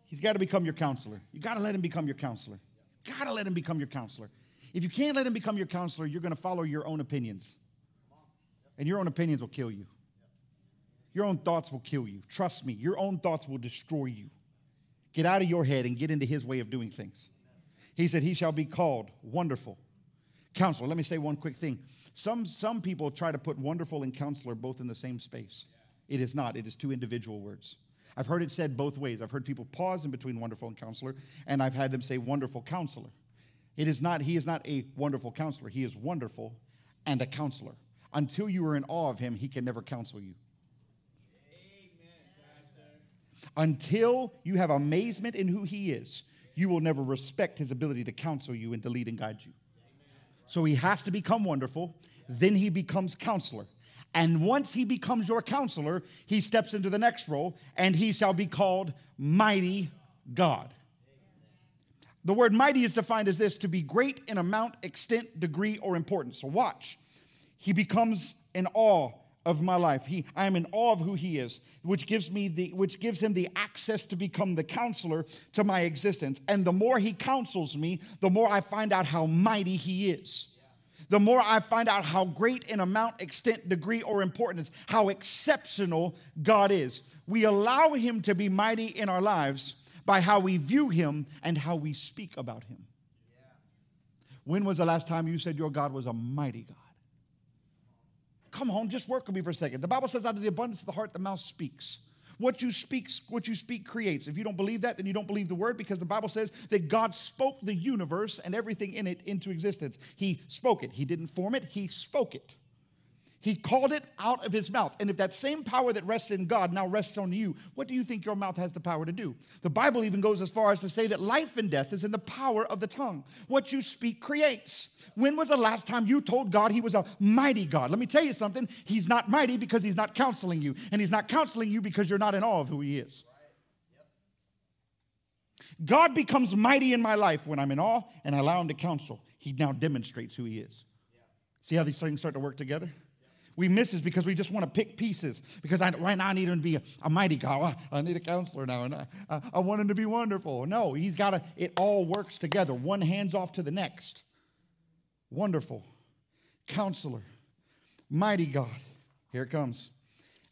He's got to become your counselor. You got to let him become your counselor. Got to let him become your counselor. If you can't let him become your counselor, you're going to follow your own opinions. And your own opinions will kill you. Your own thoughts will kill you. Trust me, your own thoughts will destroy you. Get out of your head and get into his way of doing things. He said, He shall be called wonderful. Counselor, let me say one quick thing. Some, some people try to put wonderful and counselor both in the same space. It is not, it is two individual words. I've heard it said both ways. I've heard people pause in between wonderful and counselor, and I've had them say wonderful counselor. It is not, he is not a wonderful counselor. He is wonderful and a counselor. Until you are in awe of him, he can never counsel you. Until you have amazement in who he is, you will never respect his ability to counsel you and to lead and guide you. So he has to become wonderful. Then he becomes counselor. And once he becomes your counselor, he steps into the next role and he shall be called mighty God. The word mighty is defined as this to be great in amount, extent, degree, or importance. So watch. He becomes in awe of my life. He, I am in awe of who he is, which gives me the, which gives him the access to become the counselor to my existence. And the more he counsels me, the more I find out how mighty he is. The more I find out how great in amount, extent, degree, or importance, how exceptional God is. We allow him to be mighty in our lives by how we view him and how we speak about him. When was the last time you said your God was a mighty God? Come on, just work with me for a second. The Bible says, out of the abundance of the heart, the mouth speaks. What you speak, what you speak creates. If you don't believe that, then you don't believe the word because the Bible says that God spoke the universe and everything in it into existence. He spoke it. He didn't form it, he spoke it. He called it out of his mouth. And if that same power that rests in God now rests on you, what do you think your mouth has the power to do? The Bible even goes as far as to say that life and death is in the power of the tongue. What you speak creates. When was the last time you told God he was a mighty God? Let me tell you something. He's not mighty because he's not counseling you, and he's not counseling you because you're not in awe of who he is. God becomes mighty in my life when I'm in awe and I allow him to counsel. He now demonstrates who he is. See how these things start to work together? We miss is because we just want to pick pieces. Because I, right now I need him to be a, a mighty God. I, I, need a counselor now, and I, I want him to be wonderful. No, he's got to, it all works together. One hands off to the next. Wonderful, counselor, mighty God. Here it comes.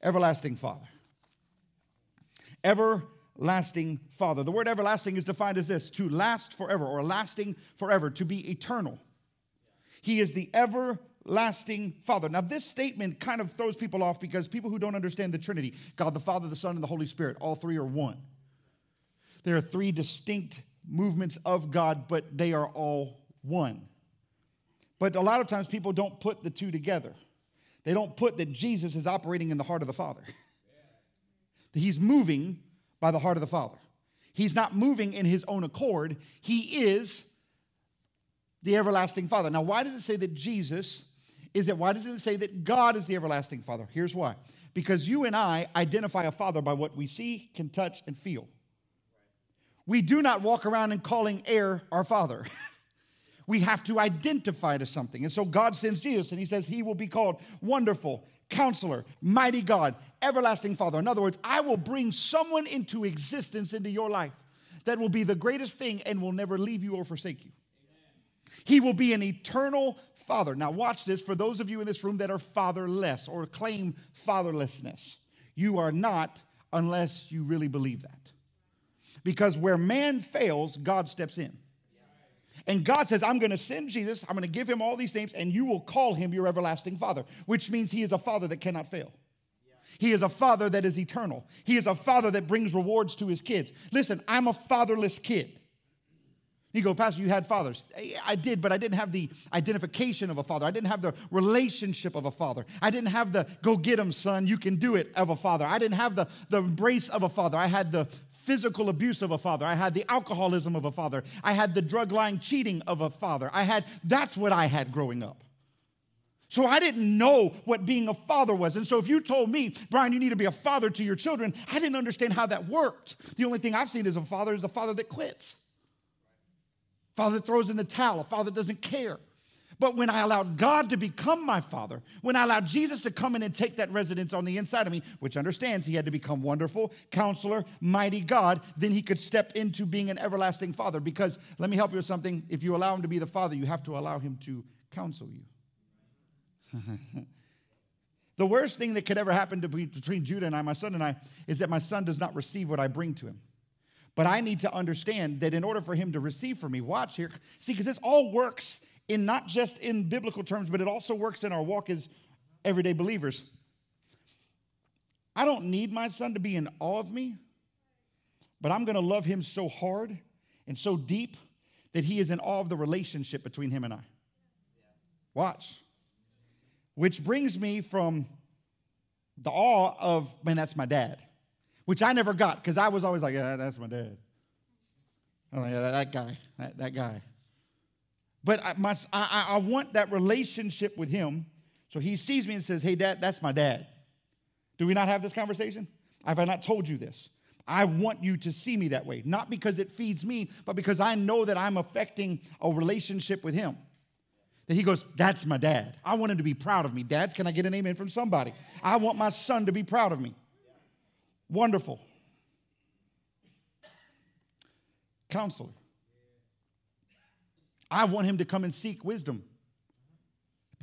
Everlasting Father. Everlasting Father. The word everlasting is defined as this to last forever or lasting forever, to be eternal. He is the ever lasting Father. Now, this statement kind of throws people off because people who don't understand the Trinity God the Father, the Son, and the Holy Spirit all three are one. There are three distinct movements of God, but they are all one. But a lot of times people don't put the two together. They don't put that Jesus is operating in the heart of the Father. He's moving by the heart of the Father. He's not moving in his own accord. He is the everlasting Father. Now, why does it say that Jesus is that why does it say that God is the everlasting Father? Here's why. Because you and I identify a father by what we see, can touch, and feel. We do not walk around and calling air our father. we have to identify to something. And so God sends Jesus and he says he will be called wonderful, counselor, mighty God, everlasting Father. In other words, I will bring someone into existence into your life that will be the greatest thing and will never leave you or forsake you. He will be an eternal father. Now, watch this for those of you in this room that are fatherless or claim fatherlessness. You are not unless you really believe that. Because where man fails, God steps in. And God says, I'm going to send Jesus, I'm going to give him all these names, and you will call him your everlasting father, which means he is a father that cannot fail. He is a father that is eternal. He is a father that brings rewards to his kids. Listen, I'm a fatherless kid. You go, Pastor, you had fathers. I did, but I didn't have the identification of a father. I didn't have the relationship of a father. I didn't have the go get him, son, you can do it of a father. I didn't have the, the embrace of a father. I had the physical abuse of a father. I had the alcoholism of a father. I had the drug lying cheating of a father. I had, that's what I had growing up. So I didn't know what being a father was. And so if you told me, Brian, you need to be a father to your children, I didn't understand how that worked. The only thing I've seen as a father is a father that quits. Father throws in the towel, a father doesn't care. But when I allowed God to become my father, when I allowed Jesus to come in and take that residence on the inside of me, which understands he had to become wonderful, counselor, mighty God, then he could step into being an everlasting father. Because let me help you with something. If you allow him to be the father, you have to allow him to counsel you. the worst thing that could ever happen be, between Judah and I, my son and I, is that my son does not receive what I bring to him. But I need to understand that in order for him to receive from me, watch here, see, because this all works in not just in biblical terms, but it also works in our walk as everyday believers. I don't need my son to be in awe of me, but I'm going to love him so hard and so deep that he is in awe of the relationship between him and I. Watch. Which brings me from the awe of, man, that's my dad, which I never got because I was always like, yeah, that's my dad. Oh, yeah, that guy, that, that guy. But I, I, I want that relationship with him. So he sees me and says, Hey, dad, that's my dad. Do we not have this conversation? Have I not told you this? I want you to see me that way, not because it feeds me, but because I know that I'm affecting a relationship with him. That he goes, That's my dad. I want him to be proud of me. Dads, can I get an amen from somebody? I want my son to be proud of me. Wonderful. Counselor. I want him to come and seek wisdom.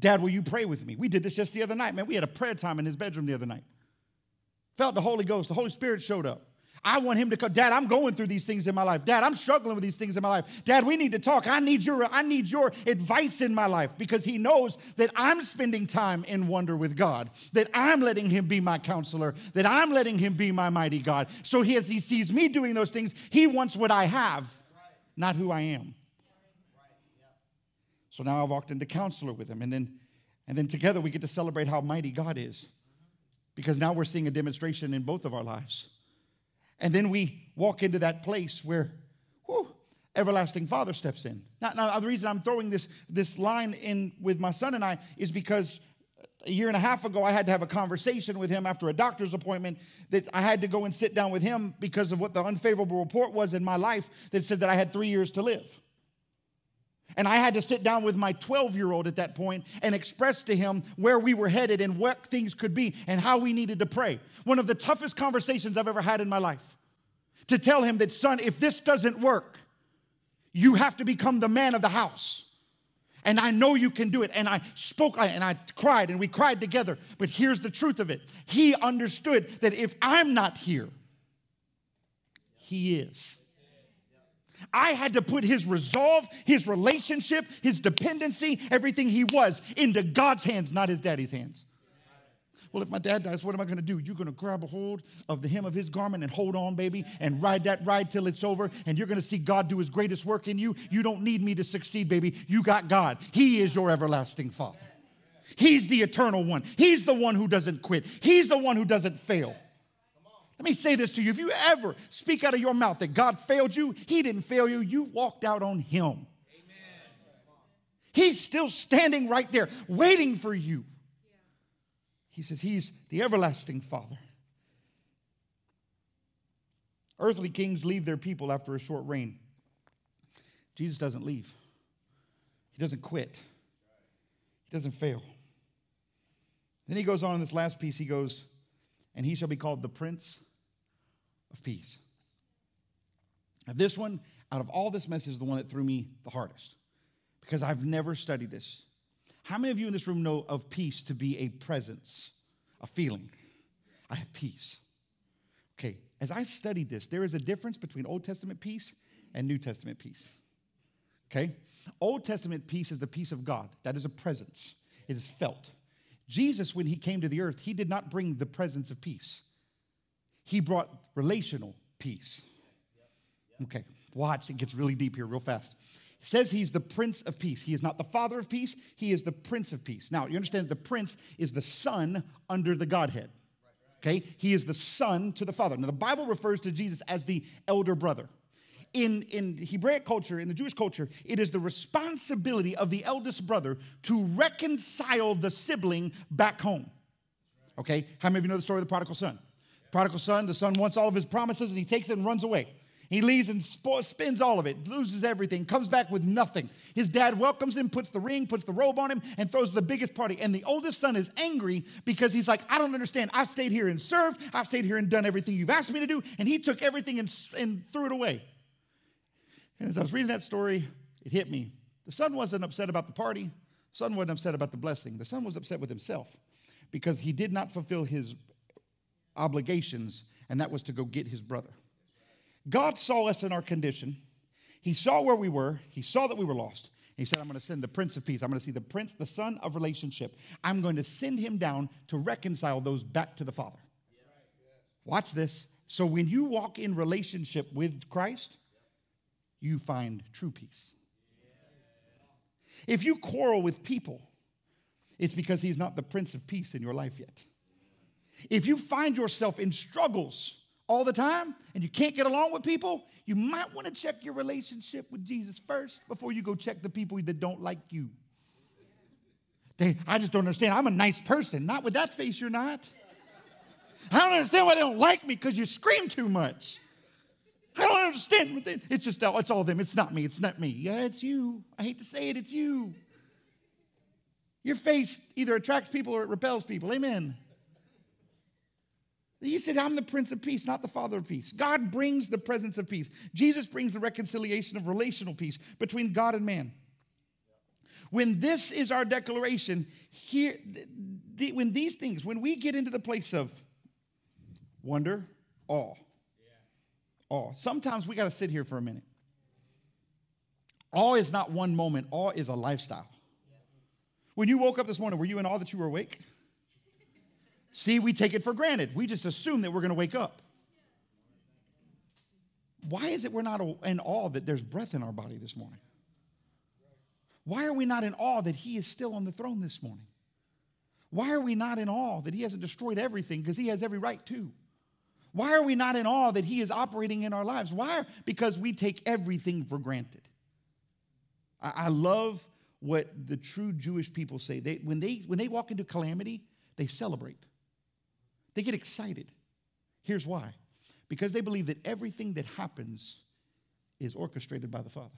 Dad, will you pray with me? We did this just the other night, man. We had a prayer time in his bedroom the other night. Felt the Holy Ghost, the Holy Spirit showed up. I want him to come. Dad, I'm going through these things in my life. Dad, I'm struggling with these things in my life. Dad, we need to talk. I need your I need your advice in my life because he knows that I'm spending time in wonder with God. That I'm letting him be my counselor. That I'm letting him be my mighty God. So he as he sees me doing those things, he wants what I have, not who I am. So now I've walked into counselor with him, and then, and then together we get to celebrate how mighty God is. Because now we're seeing a demonstration in both of our lives. And then we walk into that place where, whew, everlasting Father steps in. Now, now, the reason I'm throwing this, this line in with my son and I is because a year and a half ago, I had to have a conversation with him after a doctor's appointment that I had to go and sit down with him because of what the unfavorable report was in my life that said that I had three years to live. And I had to sit down with my 12 year old at that point and express to him where we were headed and what things could be and how we needed to pray. One of the toughest conversations I've ever had in my life. To tell him that, son, if this doesn't work, you have to become the man of the house. And I know you can do it. And I spoke and I cried and we cried together. But here's the truth of it He understood that if I'm not here, He is. I had to put his resolve, his relationship, his dependency, everything he was into God's hands, not his daddy's hands. Well, if my dad dies, what am I going to do? You're going to grab a hold of the hem of his garment and hold on, baby, and ride that ride till it's over. And you're going to see God do his greatest work in you. You don't need me to succeed, baby. You got God. He is your everlasting Father. He's the eternal one. He's the one who doesn't quit. He's the one who doesn't fail. Let me say this to you. If you ever speak out of your mouth that God failed you, He didn't fail you. You walked out on Him. Amen. He's still standing right there, waiting for you. He says He's the everlasting Father. Earthly kings leave their people after a short reign. Jesus doesn't leave, He doesn't quit, He doesn't fail. Then he goes on in this last piece, he goes, and he shall be called the Prince of Peace. Now, this one, out of all this message, is the one that threw me the hardest. because I've never studied this. How many of you in this room know of peace to be a presence, a feeling? I have peace. Okay, as I studied this, there is a difference between Old Testament peace and New Testament peace. Okay? Old Testament peace is the peace of God, that is a presence, it is felt. Jesus, when he came to the earth, he did not bring the presence of peace, he brought relational peace. Okay, watch, it gets really deep here, real fast. He says he's the Prince of Peace. He is not the Father of Peace, he is the Prince of Peace. Now, you understand the Prince is the Son under the Godhead. Okay, he is the Son to the Father. Now, the Bible refers to Jesus as the elder brother. In, in Hebraic culture, in the Jewish culture, it is the responsibility of the eldest brother to reconcile the sibling back home. Okay, how many of you know the story of the prodigal son? Prodigal son, the son wants all of his promises and he takes it and runs away. He leaves and spends all of it, loses everything, comes back with nothing. His dad welcomes him, puts the ring, puts the robe on him, and throws the biggest party. And the oldest son is angry because he's like, I don't understand. I've stayed here and served, I've stayed here and done everything you've asked me to do. And he took everything and, and threw it away. And as I was reading that story, it hit me. The son wasn't upset about the party, the son wasn't upset about the blessing. The son was upset with himself because he did not fulfill his obligations, and that was to go get his brother. God saw us in our condition. He saw where we were. He saw that we were lost. He said, I'm going to send the Prince of Peace. I'm going to see the Prince, the Son of relationship. I'm going to send him down to reconcile those back to the Father. Watch this. So when you walk in relationship with Christ, you find true peace. If you quarrel with people, it's because he's not the Prince of Peace in your life yet. If you find yourself in struggles, all the time and you can't get along with people, you might want to check your relationship with Jesus first before you go check the people that don't like you. They, I just don't understand. I'm a nice person. Not with that face, you're not. I don't understand why they don't like me because you scream too much. I don't understand. It's just all, it's all them. It's not me. It's not me. Yeah, it's you. I hate to say it. It's you. Your face either attracts people or it repels people. Amen. He said, I'm the Prince of Peace, not the Father of Peace. God brings the presence of peace. Jesus brings the reconciliation of relational peace between God and man. When this is our declaration, here, the, when these things, when we get into the place of wonder, awe, awe, sometimes we got to sit here for a minute. Awe is not one moment, awe is a lifestyle. When you woke up this morning, were you in awe that you were awake? See, we take it for granted. We just assume that we're going to wake up. Why is it we're not in awe that there's breath in our body this morning? Why are we not in awe that He is still on the throne this morning? Why are we not in awe that He hasn't destroyed everything because He has every right to? Why are we not in awe that He is operating in our lives? Why? Because we take everything for granted. I, love what the true Jewish people say. They, when, they, when they walk into calamity, they celebrate. They get excited. Here's why because they believe that everything that happens is orchestrated by the Father.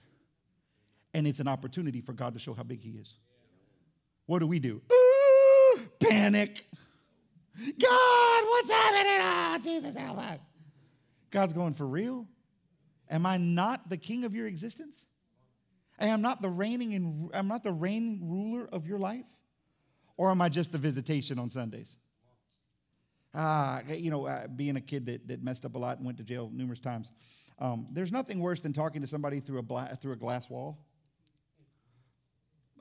And it's an opportunity for God to show how big He is. What do we do? Ooh, panic. God, what's happening? Oh, Jesus, help us. God's going, for real? Am I not the king of your existence? I am not the reigning and I'm not the reigning ruler of your life? Or am I just the visitation on Sundays? Ah, you know, uh, being a kid that, that messed up a lot and went to jail numerous times. Um, there's nothing worse than talking to somebody through a, bla- through a glass wall.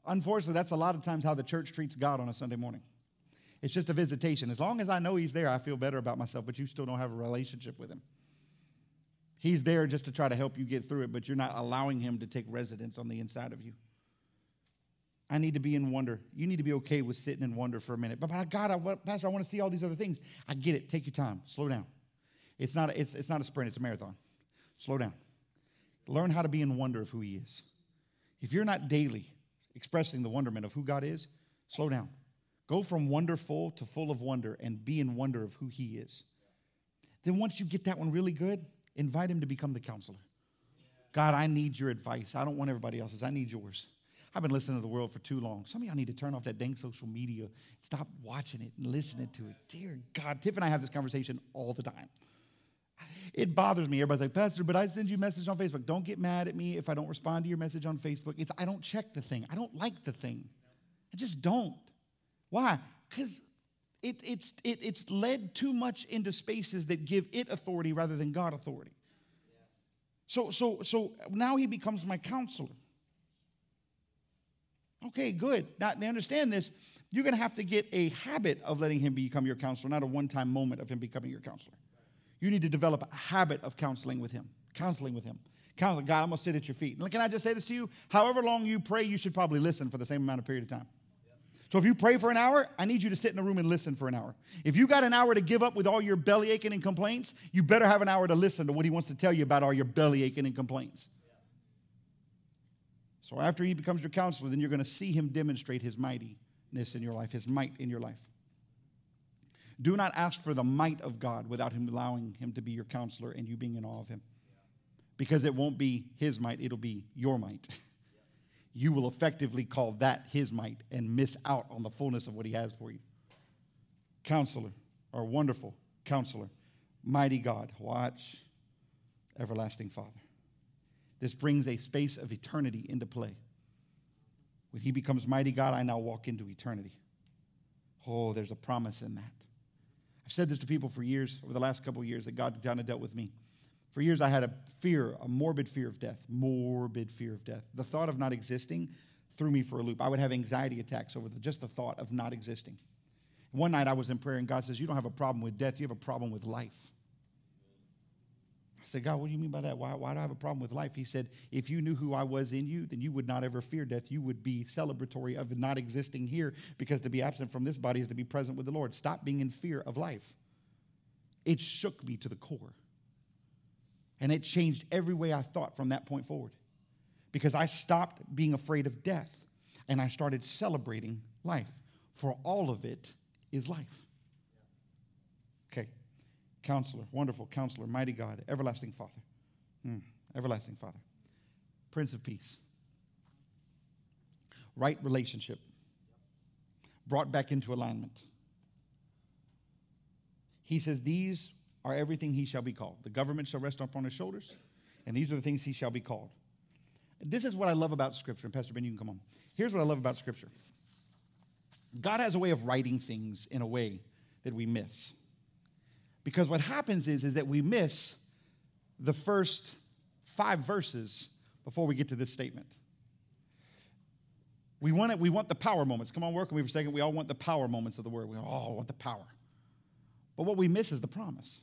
Unfortunately, that's a lot of times how the church treats God on a Sunday morning. It's just a visitation. As long as I know He's there, I feel better about myself, but you still don't have a relationship with Him. He's there just to try to help you get through it, but you're not allowing Him to take residence on the inside of you. I need to be in wonder. You need to be okay with sitting in wonder for a minute. But, but God, I, Pastor, I want to see all these other things. I get it. Take your time. Slow down. It's not, a, it's, it's not a sprint, it's a marathon. Slow down. Learn how to be in wonder of who He is. If you're not daily expressing the wonderment of who God is, slow down. Go from wonderful to full of wonder and be in wonder of who He is. Then, once you get that one really good, invite Him to become the counselor. God, I need your advice. I don't want everybody else's, I need yours. I've been listening to the world for too long. Some of y'all need to turn off that dang social media. Stop watching it and listening to it. Dear God, Tiff and I have this conversation all the time. It bothers me. Everybody's like, Pastor, but I send you a message on Facebook. Don't get mad at me if I don't respond to your message on Facebook. It's I don't check the thing. I don't like the thing. I just don't. Why? Because it, it's, it, it's led too much into spaces that give it authority rather than God authority. So, so, so now he becomes my counselor. Okay, good. Now, they understand this. You're going to have to get a habit of letting him become your counselor, not a one time moment of him becoming your counselor. You need to develop a habit of counseling with him, counseling with him. Counseling, God, I'm going to sit at your feet. And can I just say this to you? However long you pray, you should probably listen for the same amount of period of time. So if you pray for an hour, I need you to sit in a room and listen for an hour. If you got an hour to give up with all your belly aching and complaints, you better have an hour to listen to what he wants to tell you about all your belly aching and complaints. So after he becomes your counselor, then you're going to see him demonstrate his mightiness in your life, his might in your life. Do not ask for the might of God without him allowing him to be your counselor and you being in awe of him. Because it won't be his might, it'll be your might. you will effectively call that his might and miss out on the fullness of what he has for you. Counselor, or wonderful counselor, mighty God, watch, everlasting Father. This brings a space of eternity into play. When he becomes mighty God, I now walk into eternity. Oh, there's a promise in that. I've said this to people for years, over the last couple of years, that God kind of dealt with me. For years, I had a fear, a morbid fear of death, morbid fear of death. The thought of not existing threw me for a loop. I would have anxiety attacks over the, just the thought of not existing. One night I was in prayer, and God says, You don't have a problem with death, you have a problem with life. I said, God, what do you mean by that? Why, why do I have a problem with life? He said, If you knew who I was in you, then you would not ever fear death. You would be celebratory of not existing here because to be absent from this body is to be present with the Lord. Stop being in fear of life. It shook me to the core. And it changed every way I thought from that point forward because I stopped being afraid of death and I started celebrating life. For all of it is life. Counselor, wonderful counselor, mighty God, everlasting Father. Mm, everlasting Father. Prince of Peace. Right relationship. Brought back into alignment. He says, These are everything he shall be called. The government shall rest upon his shoulders, and these are the things he shall be called. This is what I love about Scripture. And Pastor Ben, you can come on. Here's what I love about Scripture God has a way of writing things in a way that we miss. Because what happens is, is that we miss the first five verses before we get to this statement. We want it, we want the power moments. Come on, work with me for a second. We all want the power moments of the word. We all want the power. But what we miss is the promise.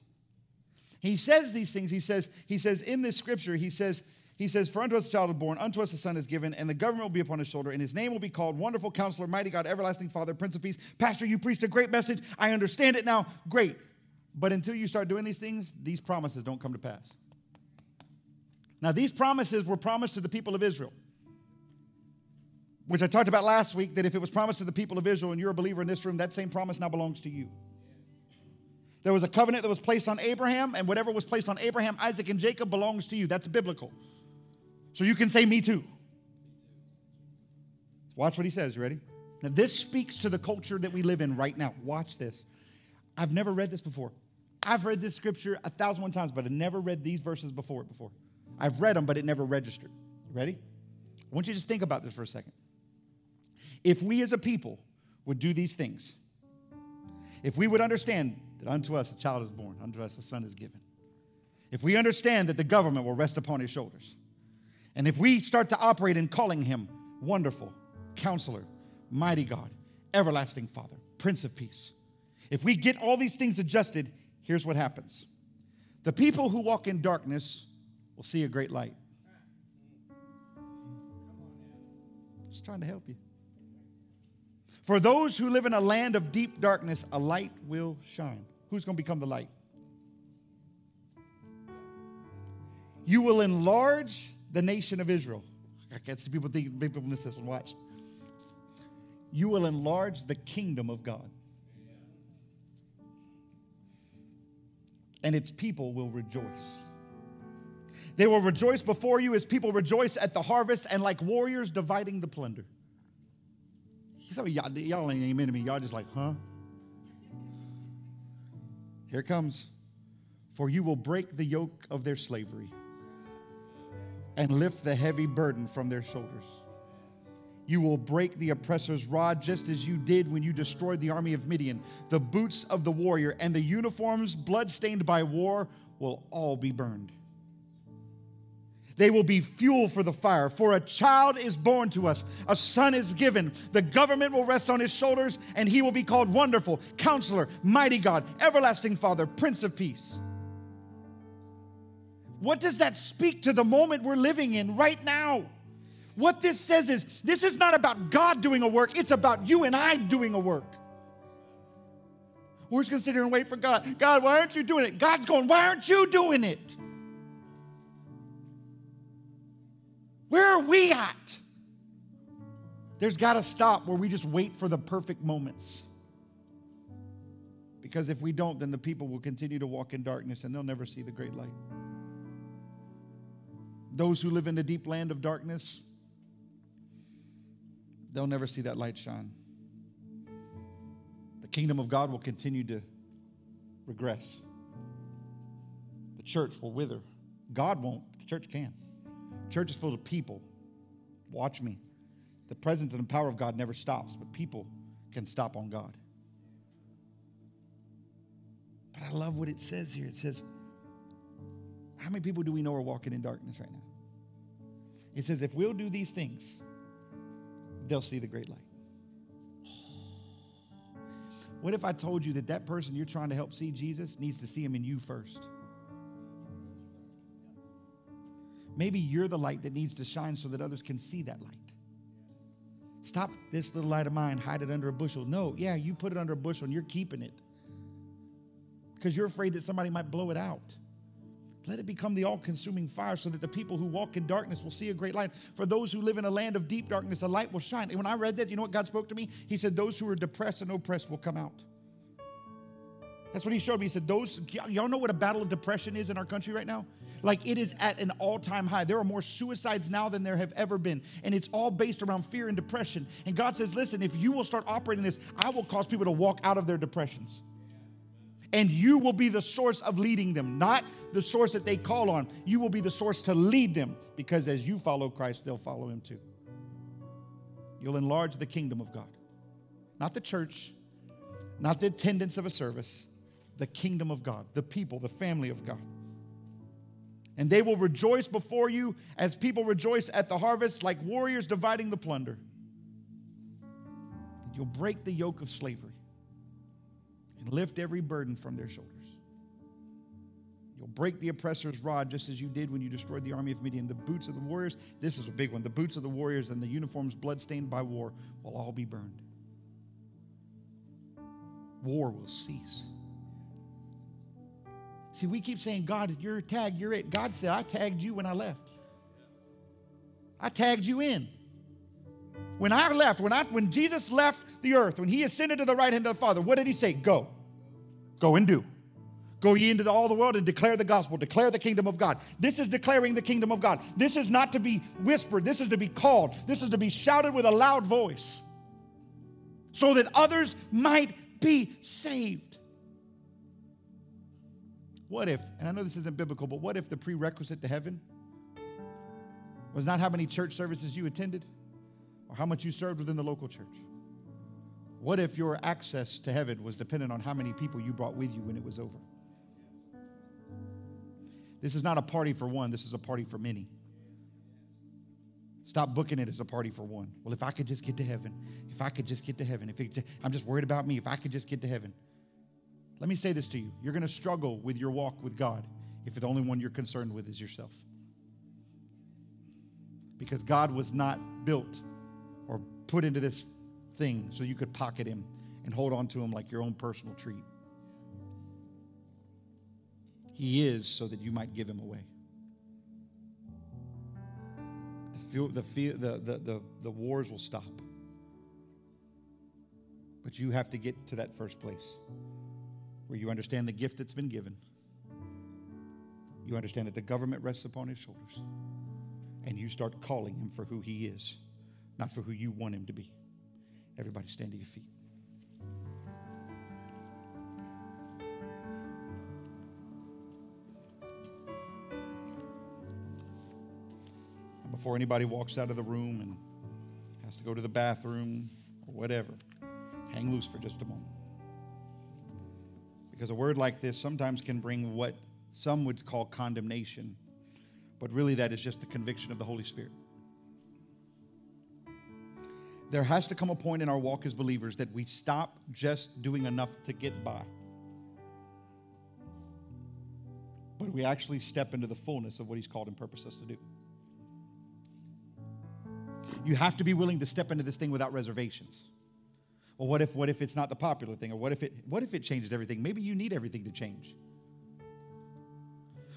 He says these things. He says, he says in this scripture, he says, he says, For unto us a child is born, unto us a son is given, and the government will be upon his shoulder, and his name will be called Wonderful Counselor, Mighty God, Everlasting Father, Prince of Peace. Pastor, you preached a great message. I understand it now. Great. But until you start doing these things, these promises don't come to pass. Now, these promises were promised to the people of Israel, which I talked about last week that if it was promised to the people of Israel and you're a believer in this room, that same promise now belongs to you. There was a covenant that was placed on Abraham, and whatever was placed on Abraham, Isaac, and Jacob belongs to you. That's biblical. So you can say, Me too. Watch what he says. You ready? Now, this speaks to the culture that we live in right now. Watch this. I've never read this before. I've read this scripture a thousand one times, but I've never read these verses before before. I've read them, but it never registered. Ready? I want you to just think about this for a second. If we as a people would do these things, if we would understand that unto us a child is born, unto us a son is given. If we understand that the government will rest upon his shoulders, and if we start to operate in calling him wonderful, counselor, mighty God, everlasting Father, Prince of Peace, if we get all these things adjusted, here's what happens the people who walk in darkness will see a great light. Just trying to help you. For those who live in a land of deep darkness, a light will shine. Who's going to become the light? You will enlarge the nation of Israel. I can't see people think people miss this one. Watch. You will enlarge the kingdom of God. And its people will rejoice. They will rejoice before you as people rejoice at the harvest and like warriors dividing the plunder. Some of y'all, y'all ain't amen to me. Y'all just like, huh? Here comes. For you will break the yoke of their slavery and lift the heavy burden from their shoulders. You will break the oppressor's rod just as you did when you destroyed the army of Midian. The boots of the warrior and the uniforms bloodstained by war will all be burned. They will be fuel for the fire. For a child is born to us, a son is given. The government will rest on his shoulders, and he will be called Wonderful, Counselor, Mighty God, Everlasting Father, Prince of Peace. What does that speak to the moment we're living in right now? What this says is this is not about God doing a work, it's about you and I doing a work. We're just gonna sit here and wait for God. God, why aren't you doing it? God's going, why aren't you doing it? Where are we at? There's got to stop where we just wait for the perfect moments. Because if we don't, then the people will continue to walk in darkness and they'll never see the great light. Those who live in the deep land of darkness, they'll never see that light shine. The kingdom of God will continue to regress. The church will wither. God won't, the church can. Church is full of people. Watch me. The presence and the power of God never stops, but people can stop on God. But I love what it says here. It says, How many people do we know are walking in darkness right now? It says, If we'll do these things, they'll see the great light. What if I told you that that person you're trying to help see Jesus needs to see him in you first? Maybe you're the light that needs to shine so that others can see that light. Stop this little light of mine, hide it under a bushel. No, yeah, you put it under a bushel and you're keeping it because you're afraid that somebody might blow it out. Let it become the all consuming fire so that the people who walk in darkness will see a great light. For those who live in a land of deep darkness, a light will shine. And when I read that, you know what God spoke to me? He said, Those who are depressed and oppressed will come out. That's what he showed me. He said, Those, y'all know what a battle of depression is in our country right now? Like it is at an all time high. There are more suicides now than there have ever been. And it's all based around fear and depression. And God says, Listen, if you will start operating this, I will cause people to walk out of their depressions. And you will be the source of leading them, not the source that they call on. You will be the source to lead them because as you follow Christ, they'll follow him too. You'll enlarge the kingdom of God, not the church, not the attendance of a service, the kingdom of God, the people, the family of God. And they will rejoice before you as people rejoice at the harvest, like warriors dividing the plunder. You'll break the yoke of slavery and lift every burden from their shoulders. You'll break the oppressor's rod just as you did when you destroyed the army of Midian. The boots of the warriors, this is a big one, the boots of the warriors and the uniforms bloodstained by war will all be burned. War will cease. See, we keep saying, God, you're tagged, you're it. God said, I tagged you when I left. I tagged you in. When I left, when, I, when Jesus left the earth, when he ascended to the right hand of the Father, what did he say? Go. Go and do. Go ye into all the world and declare the gospel, declare the kingdom of God. This is declaring the kingdom of God. This is not to be whispered, this is to be called, this is to be shouted with a loud voice so that others might be saved. What if, and I know this isn't biblical, but what if the prerequisite to heaven was not how many church services you attended or how much you served within the local church? What if your access to heaven was dependent on how many people you brought with you when it was over? This is not a party for one, this is a party for many. Stop booking it as a party for one. Well, if I could just get to heaven, if I could just get to heaven, if it, I'm just worried about me, if I could just get to heaven. Let me say this to you you're going to struggle with your walk with God if the only one you're concerned with is yourself. Because God was not built or put into this thing so you could pocket him and hold on to him like your own personal treat. He is so that you might give him away. The, the, the, the, the wars will stop. But you have to get to that first place where you understand the gift that's been given. You understand that the government rests upon his shoulders. And you start calling him for who he is, not for who you want him to be. Everybody stand to your feet. Before anybody walks out of the room and has to go to the bathroom or whatever. Hang loose for just a moment. Because a word like this sometimes can bring what some would call condemnation, but really that is just the conviction of the Holy Spirit. There has to come a point in our walk as believers that we stop just doing enough to get by. But we actually step into the fullness of what He's called and purposed us to do. You have to be willing to step into this thing without reservations. Well, what if what if it's not the popular thing? Or what if it what if it changes everything? Maybe you need everything to change.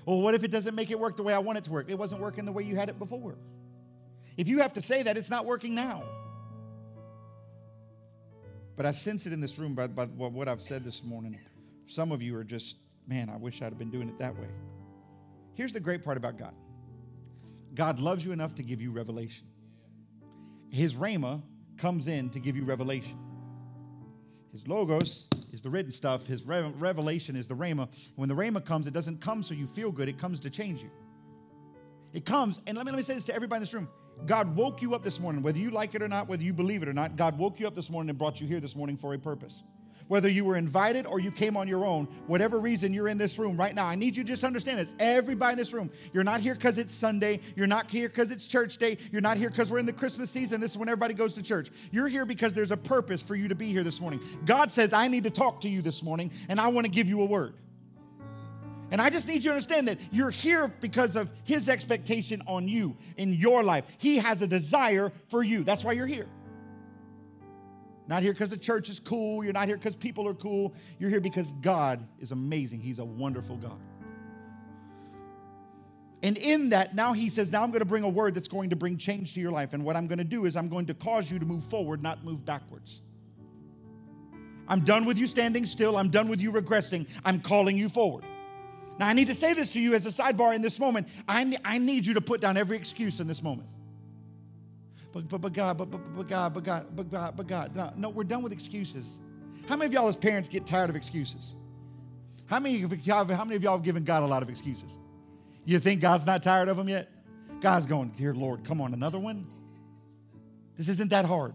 Well, what if it doesn't make it work the way I want it to work? It wasn't working the way you had it before. If you have to say that, it's not working now. But I sense it in this room by, by what I've said this morning. Some of you are just, man, I wish I'd have been doing it that way. Here's the great part about God God loves you enough to give you revelation. His Rhema comes in to give you revelation. His logos is the written stuff. His re- revelation is the rhema. When the rhema comes, it doesn't come so you feel good. It comes to change you. It comes, and let me, let me say this to everybody in this room. God woke you up this morning, whether you like it or not, whether you believe it or not. God woke you up this morning and brought you here this morning for a purpose whether you were invited or you came on your own, whatever reason you're in this room right now, I need you to just understand this. Everybody in this room, you're not here because it's Sunday. You're not here because it's church day. You're not here because we're in the Christmas season. This is when everybody goes to church. You're here because there's a purpose for you to be here this morning. God says, I need to talk to you this morning, and I want to give you a word. And I just need you to understand that you're here because of His expectation on you in your life. He has a desire for you. That's why you're here. Not here because the church is cool. You're not here because people are cool. You're here because God is amazing. He's a wonderful God. And in that, now he says, Now I'm going to bring a word that's going to bring change to your life. And what I'm going to do is I'm going to cause you to move forward, not move backwards. I'm done with you standing still. I'm done with you regressing. I'm calling you forward. Now, I need to say this to you as a sidebar in this moment. I, I need you to put down every excuse in this moment but, but, but God, but, but, but God, but God, but God, but God. No, no, we're done with excuses. How many of y'all as parents get tired of excuses? How many, of y'all, how many of y'all have given God a lot of excuses? You think God's not tired of them yet? God's going, Dear Lord, come on, another one? This isn't that hard.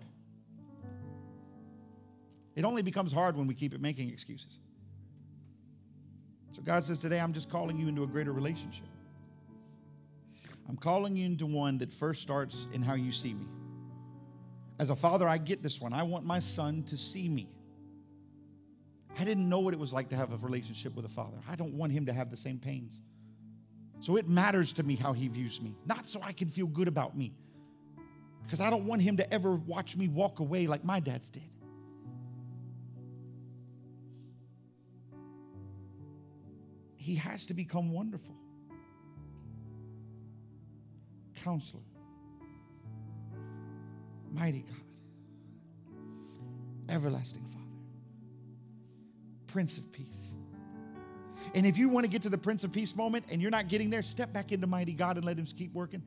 It only becomes hard when we keep it making excuses. So God says, Today I'm just calling you into a greater relationship. I'm calling you into one that first starts in how you see me. As a father, I get this one. I want my son to see me. I didn't know what it was like to have a relationship with a father. I don't want him to have the same pains. So it matters to me how he views me, not so I can feel good about me. Because I don't want him to ever watch me walk away like my dads did. He has to become wonderful. Counselor, Mighty God, Everlasting Father, Prince of Peace. And if you want to get to the Prince of Peace moment and you're not getting there, step back into Mighty God and let Him keep working.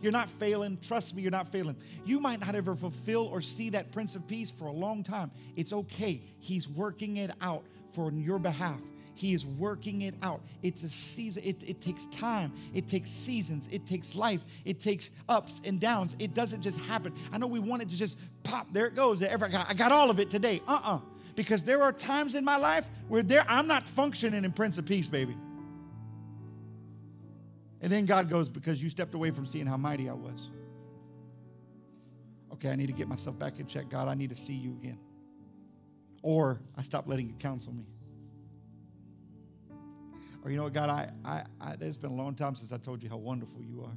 You're not failing. Trust me, you're not failing. You might not ever fulfill or see that Prince of Peace for a long time. It's okay. He's working it out for your behalf. He is working it out. It's a season. It, it takes time. It takes seasons. It takes life. It takes ups and downs. It doesn't just happen. I know we want it to just pop. There it goes. I got, I got all of it today. Uh-uh. Because there are times in my life where there I'm not functioning in Prince of Peace, baby. And then God goes, because you stepped away from seeing how mighty I was. Okay, I need to get myself back in check. God, I need to see you again. Or I stop letting you counsel me. Or, you know what, God, I, I, I, it's been a long time since I told you how wonderful you are.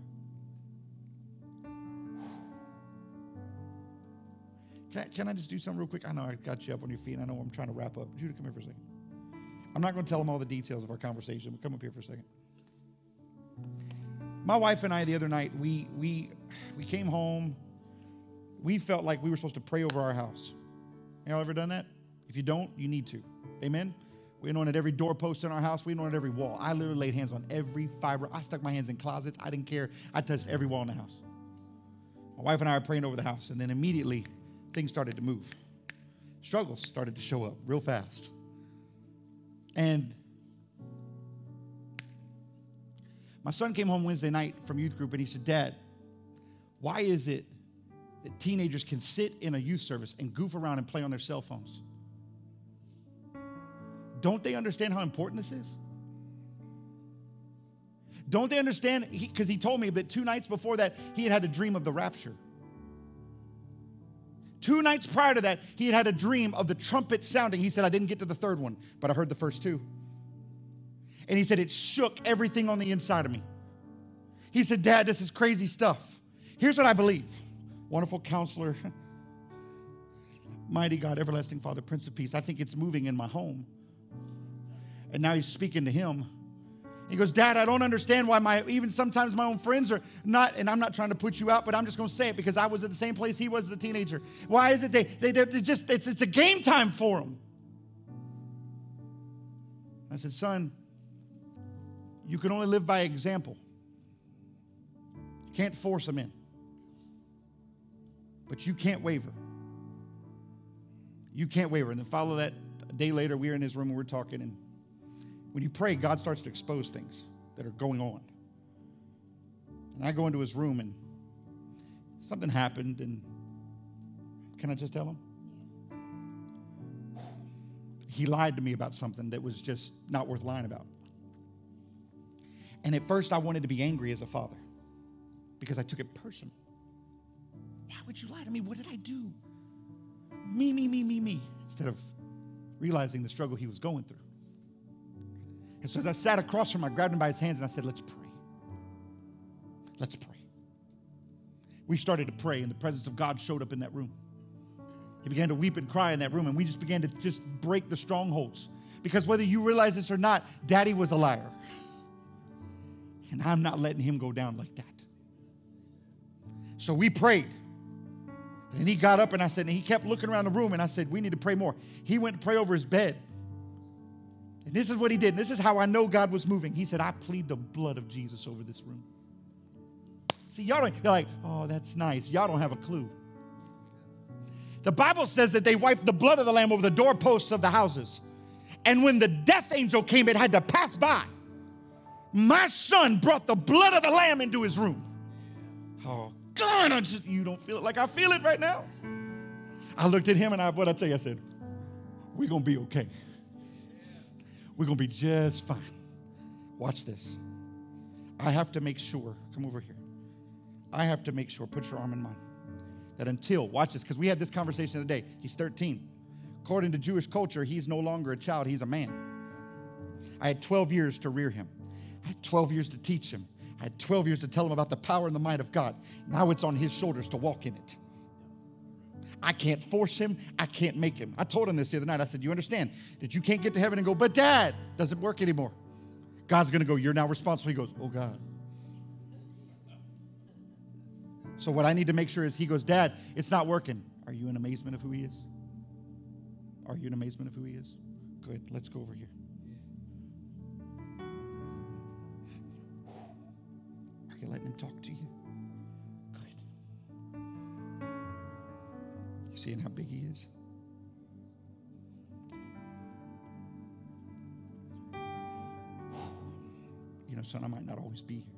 Can, can I just do something real quick? I know I got you up on your feet. And I know I'm trying to wrap up. Judah, come here for a second. I'm not going to tell them all the details of our conversation, but come up here for a second. My wife and I, the other night, we, we, we came home. We felt like we were supposed to pray over our house. Y'all ever done that? If you don't, you need to. Amen? We anointed every doorpost in our house. We anointed every wall. I literally laid hands on every fiber. I stuck my hands in closets. I didn't care. I touched every wall in the house. My wife and I are praying over the house, and then immediately things started to move. Struggles started to show up real fast. And My son came home Wednesday night from youth group and he said, Dad, why is it that teenagers can sit in a youth service and goof around and play on their cell phones? Don't they understand how important this is? Don't they understand? Because he, he, told me that two nights before that, he had had a dream of the rapture. Two nights prior to that, he had had a dream of the trumpet sounding. He said, I didn't get to the third one, but I heard the first two. And he said, it shook everything on the inside of me. He said, Dad, this is crazy stuff. Here's what I believe wonderful counselor, mighty God, everlasting Father, Prince of Peace. I think it's moving in my home. And now he's speaking to him. He goes, Dad, I don't understand why my, even sometimes my own friends are not, and I'm not trying to put you out, but I'm just going to say it because I was at the same place he was as a teenager. Why is it they, they, they just, it's, it's a game time for them? I said, Son, you can only live by example. You can't force them in. But you can't waver. You can't waver. And then follow that a day later, we were in his room and we are talking, and when you pray, God starts to expose things that are going on. And I go into his room and something happened, and can I just tell him? He lied to me about something that was just not worth lying about. And at first, I wanted to be angry as a father because I took it personal. Why would you lie to me? What did I do? Me, me, me, me, me, instead of realizing the struggle he was going through. And so as I sat across from him, I grabbed him by his hands and I said, Let's pray. Let's pray. We started to pray, and the presence of God showed up in that room. He began to weep and cry in that room, and we just began to just break the strongholds. Because whether you realize this or not, daddy was a liar. And I'm not letting him go down like that. So we prayed. And he got up and I said, and he kept looking around the room and I said, we need to pray more. He went to pray over his bed. And this is what he did. This is how I know God was moving. He said, I plead the blood of Jesus over this room. See, y'all don't, you're like, oh, that's nice. Y'all don't have a clue. The Bible says that they wiped the blood of the Lamb over the doorposts of the houses. And when the death angel came, it had to pass by. My son brought the blood of the Lamb into his room. Oh, God, just, you don't feel it like I feel it right now. I looked at him and I, what I tell you, I said, we're going to be okay. We're going to be just fine. Watch this. I have to make sure, come over here. I have to make sure, put your arm in mine, that until, watch this, because we had this conversation the other day. He's 13. According to Jewish culture, he's no longer a child, he's a man. I had 12 years to rear him, I had 12 years to teach him, I had 12 years to tell him about the power and the might of God. Now it's on his shoulders to walk in it. I can't force him. I can't make him. I told him this the other night. I said, You understand that you can't get to heaven and go, but dad, doesn't work anymore. God's going to go, You're now responsible. He goes, Oh, God. So, what I need to make sure is he goes, Dad, it's not working. Are you in amazement of who he is? Are you in amazement of who he is? Good. Let's go over here. Are you letting him talk to you? Seeing how big he is? You know, son, I might not always be here.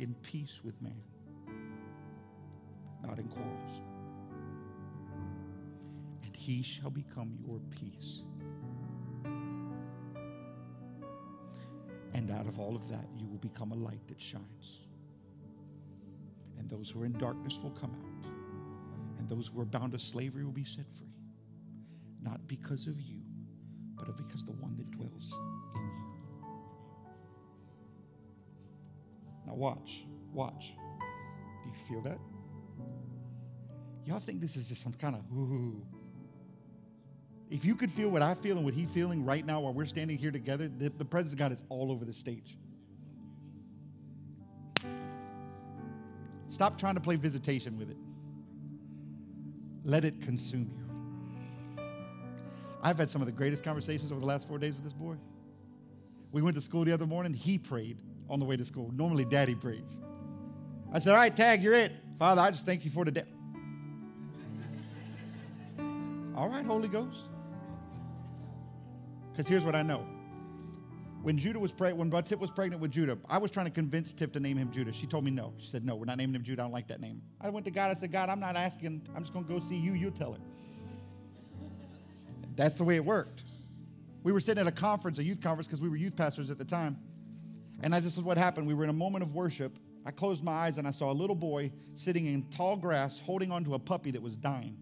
In peace with man, not in quarrels. And he shall become your peace. And out of all of that, you will become a light that shines. And those who are in darkness will come out. And those who are bound to slavery will be set free. Not because of you, but because the one that dwells Now, watch, watch. Do you feel that? Y'all think this is just some kind of ooh. If you could feel what I feel and what he's feeling right now while we're standing here together, the, the presence of God is all over the stage. Stop trying to play visitation with it. Let it consume you. I've had some of the greatest conversations over the last four days with this boy. We went to school the other morning. He prayed on the way to school. Normally, daddy prays. I said, All right, Tag, you're it. Father, I just thank you for the day. All right, Holy Ghost. Because here's what I know. When Judah was pregnant, when Tiff was pregnant with Judah, I was trying to convince Tiff to name him Judah. She told me no. She said, No, we're not naming him Judah. I don't like that name. I went to God. I said, God, I'm not asking. I'm just going to go see you. You tell her. That's the way it worked. We were sitting at a conference, a youth conference, because we were youth pastors at the time. And I, this is what happened. We were in a moment of worship. I closed my eyes and I saw a little boy sitting in tall grass holding onto a puppy that was dying.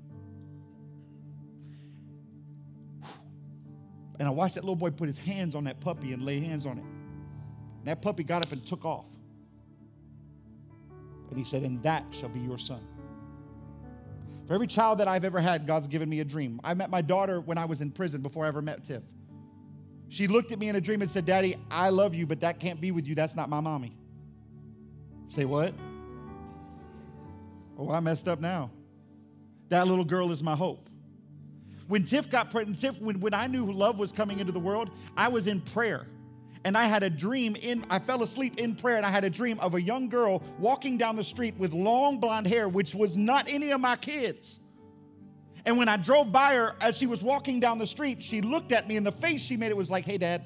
And I watched that little boy put his hands on that puppy and lay hands on it. And that puppy got up and took off. And he said, And that shall be your son. For every child that I've ever had, God's given me a dream. I met my daughter when I was in prison before I ever met Tiff. She looked at me in a dream and said, Daddy, I love you, but that can't be with you. That's not my mommy. Say what? Oh, I messed up now. That little girl is my hope. When Tiff got pregnant, Tiff, when, when I knew love was coming into the world, I was in prayer. And I had a dream in, I fell asleep in prayer, and I had a dream of a young girl walking down the street with long blonde hair, which was not any of my kids. And when I drove by her as she was walking down the street, she looked at me, and the face she made it was like, Hey, Dad.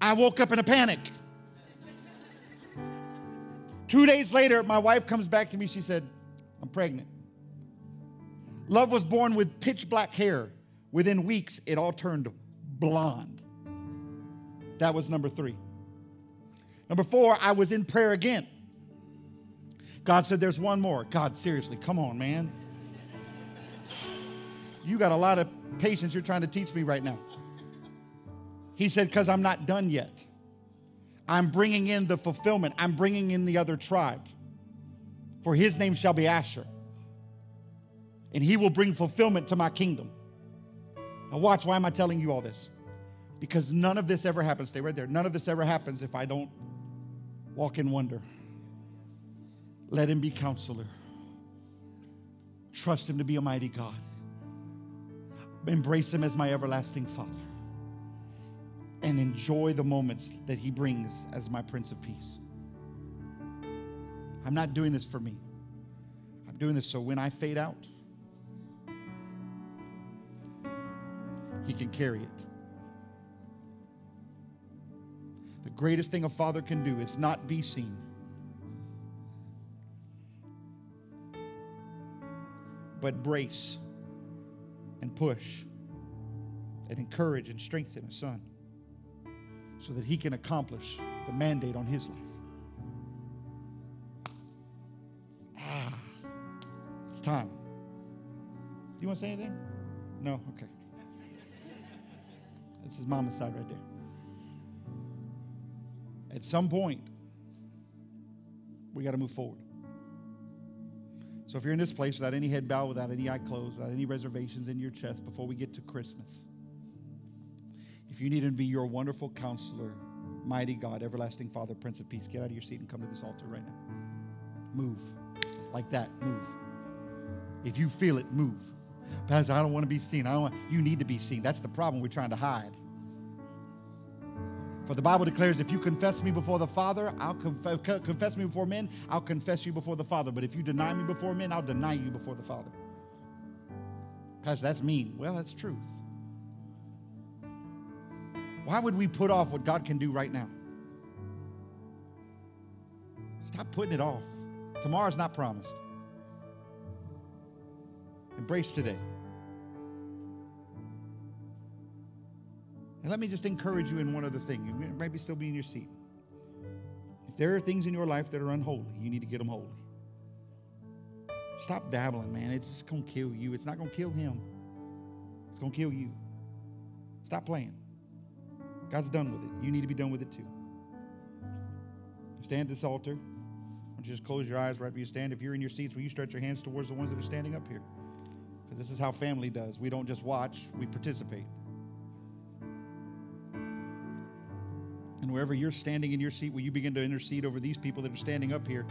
I woke up in a panic. Two days later, my wife comes back to me. She said, I'm pregnant. Love was born with pitch black hair. Within weeks, it all turned blonde. That was number three. Number four, I was in prayer again. God said, There's one more. God, seriously, come on, man. You got a lot of patience you're trying to teach me right now. He said, Because I'm not done yet. I'm bringing in the fulfillment, I'm bringing in the other tribe. For his name shall be Asher and he will bring fulfillment to my kingdom. Now, watch, why am I telling you all this? Because none of this ever happens. Stay right there. None of this ever happens if I don't walk in wonder. Let him be counselor. Trust him to be a mighty God. Embrace him as my everlasting Father. And enjoy the moments that he brings as my Prince of Peace. I'm not doing this for me. I'm doing this so when I fade out, he can carry it. The greatest thing a father can do is not be seen, but brace and push and encourage and strengthen a son so that he can accomplish the mandate on his life. Ah, it's time. Do you want to say anything? No? Okay. That's his mama's side right there. At some point, we got to move forward. So if you're in this place without any head bow, without any eye closed, without any reservations in your chest before we get to Christmas, if you need him to be your wonderful counselor, mighty God, everlasting Father, Prince of Peace, get out of your seat and come to this altar right now. Move. Like that. Move. If you feel it, move. Pastor, I don't want to be seen. I don't want, you need to be seen. That's the problem we're trying to hide. For the Bible declares, if you confess me before the Father, I'll conf- confess me before men, I'll confess you before the Father. But if you deny me before men, I'll deny you before the Father. Pastor, that's mean. Well, that's truth. Why would we put off what God can do right now? Stop putting it off. Tomorrow's not promised. Embrace today. And let me just encourage you in one other thing. You might be still be in your seat. If there are things in your life that are unholy, you need to get them holy. Stop dabbling, man. It's just going to kill you. It's not going to kill him, it's going to kill you. Stop playing. God's done with it. You need to be done with it too. Stand at this altar. Why don't you just close your eyes right where you stand? If you're in your seats, will you stretch your hands towards the ones that are standing up here? Because this is how family does. We don't just watch, we participate. And wherever you're standing in your seat, will you begin to intercede over these people that are standing up here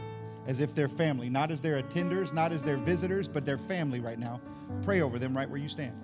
as if they're family, not as their attenders, not as their visitors, but their family right now? Pray over them right where you stand.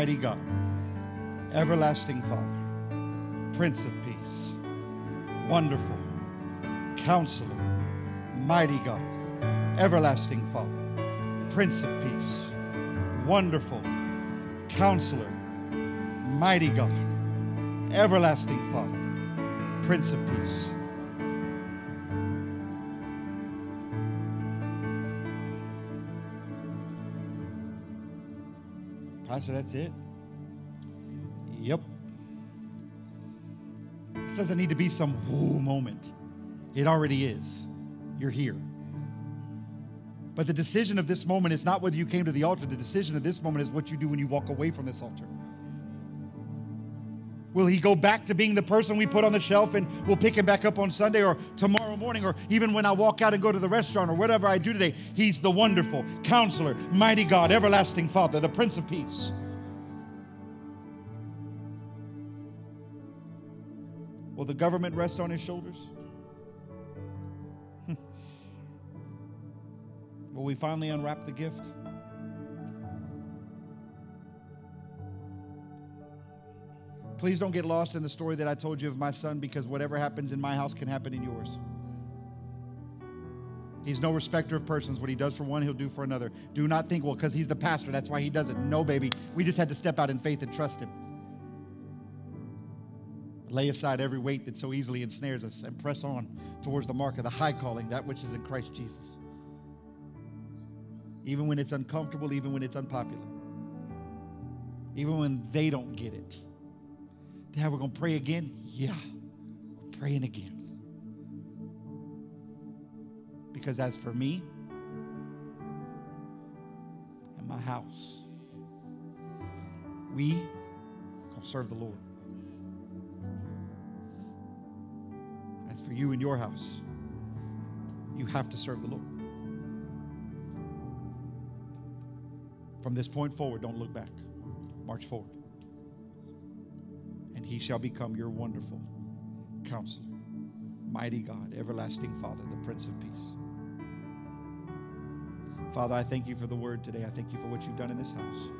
Mighty God. Everlasting Father. Prince of Peace. Wonderful. Counselor. Mighty God. Everlasting Father. Prince of Peace. Wonderful. Counselor. Mighty God. Everlasting Father. Prince of Peace. Pastor, that's it? Yep. This doesn't need to be some whoo moment. It already is. You're here. But the decision of this moment is not whether you came to the altar. The decision of this moment is what you do when you walk away from this altar. Will he go back to being the person we put on the shelf and we'll pick him back up on Sunday or tomorrow morning or even when I walk out and go to the restaurant or whatever I do today? He's the wonderful counselor, mighty God, everlasting Father, the Prince of Peace. Will the government rest on his shoulders? Will we finally unwrap the gift? Please don't get lost in the story that I told you of my son because whatever happens in my house can happen in yours. He's no respecter of persons. What he does for one, he'll do for another. Do not think, well, because he's the pastor, that's why he does it. No, baby. We just had to step out in faith and trust him. Lay aside every weight that so easily ensnares us and press on towards the mark of the high calling, that which is in Christ Jesus. Even when it's uncomfortable, even when it's unpopular, even when they don't get it. Dad, we're going to pray again? Yeah, we're praying again. Because as for me and my house, we to serve the Lord. As for you and your house, you have to serve the Lord. From this point forward, don't look back. March forward and he shall become your wonderful counselor, mighty God, everlasting Father, the Prince of Peace. Father, I thank you for the word today. I thank you for what you've done in this house.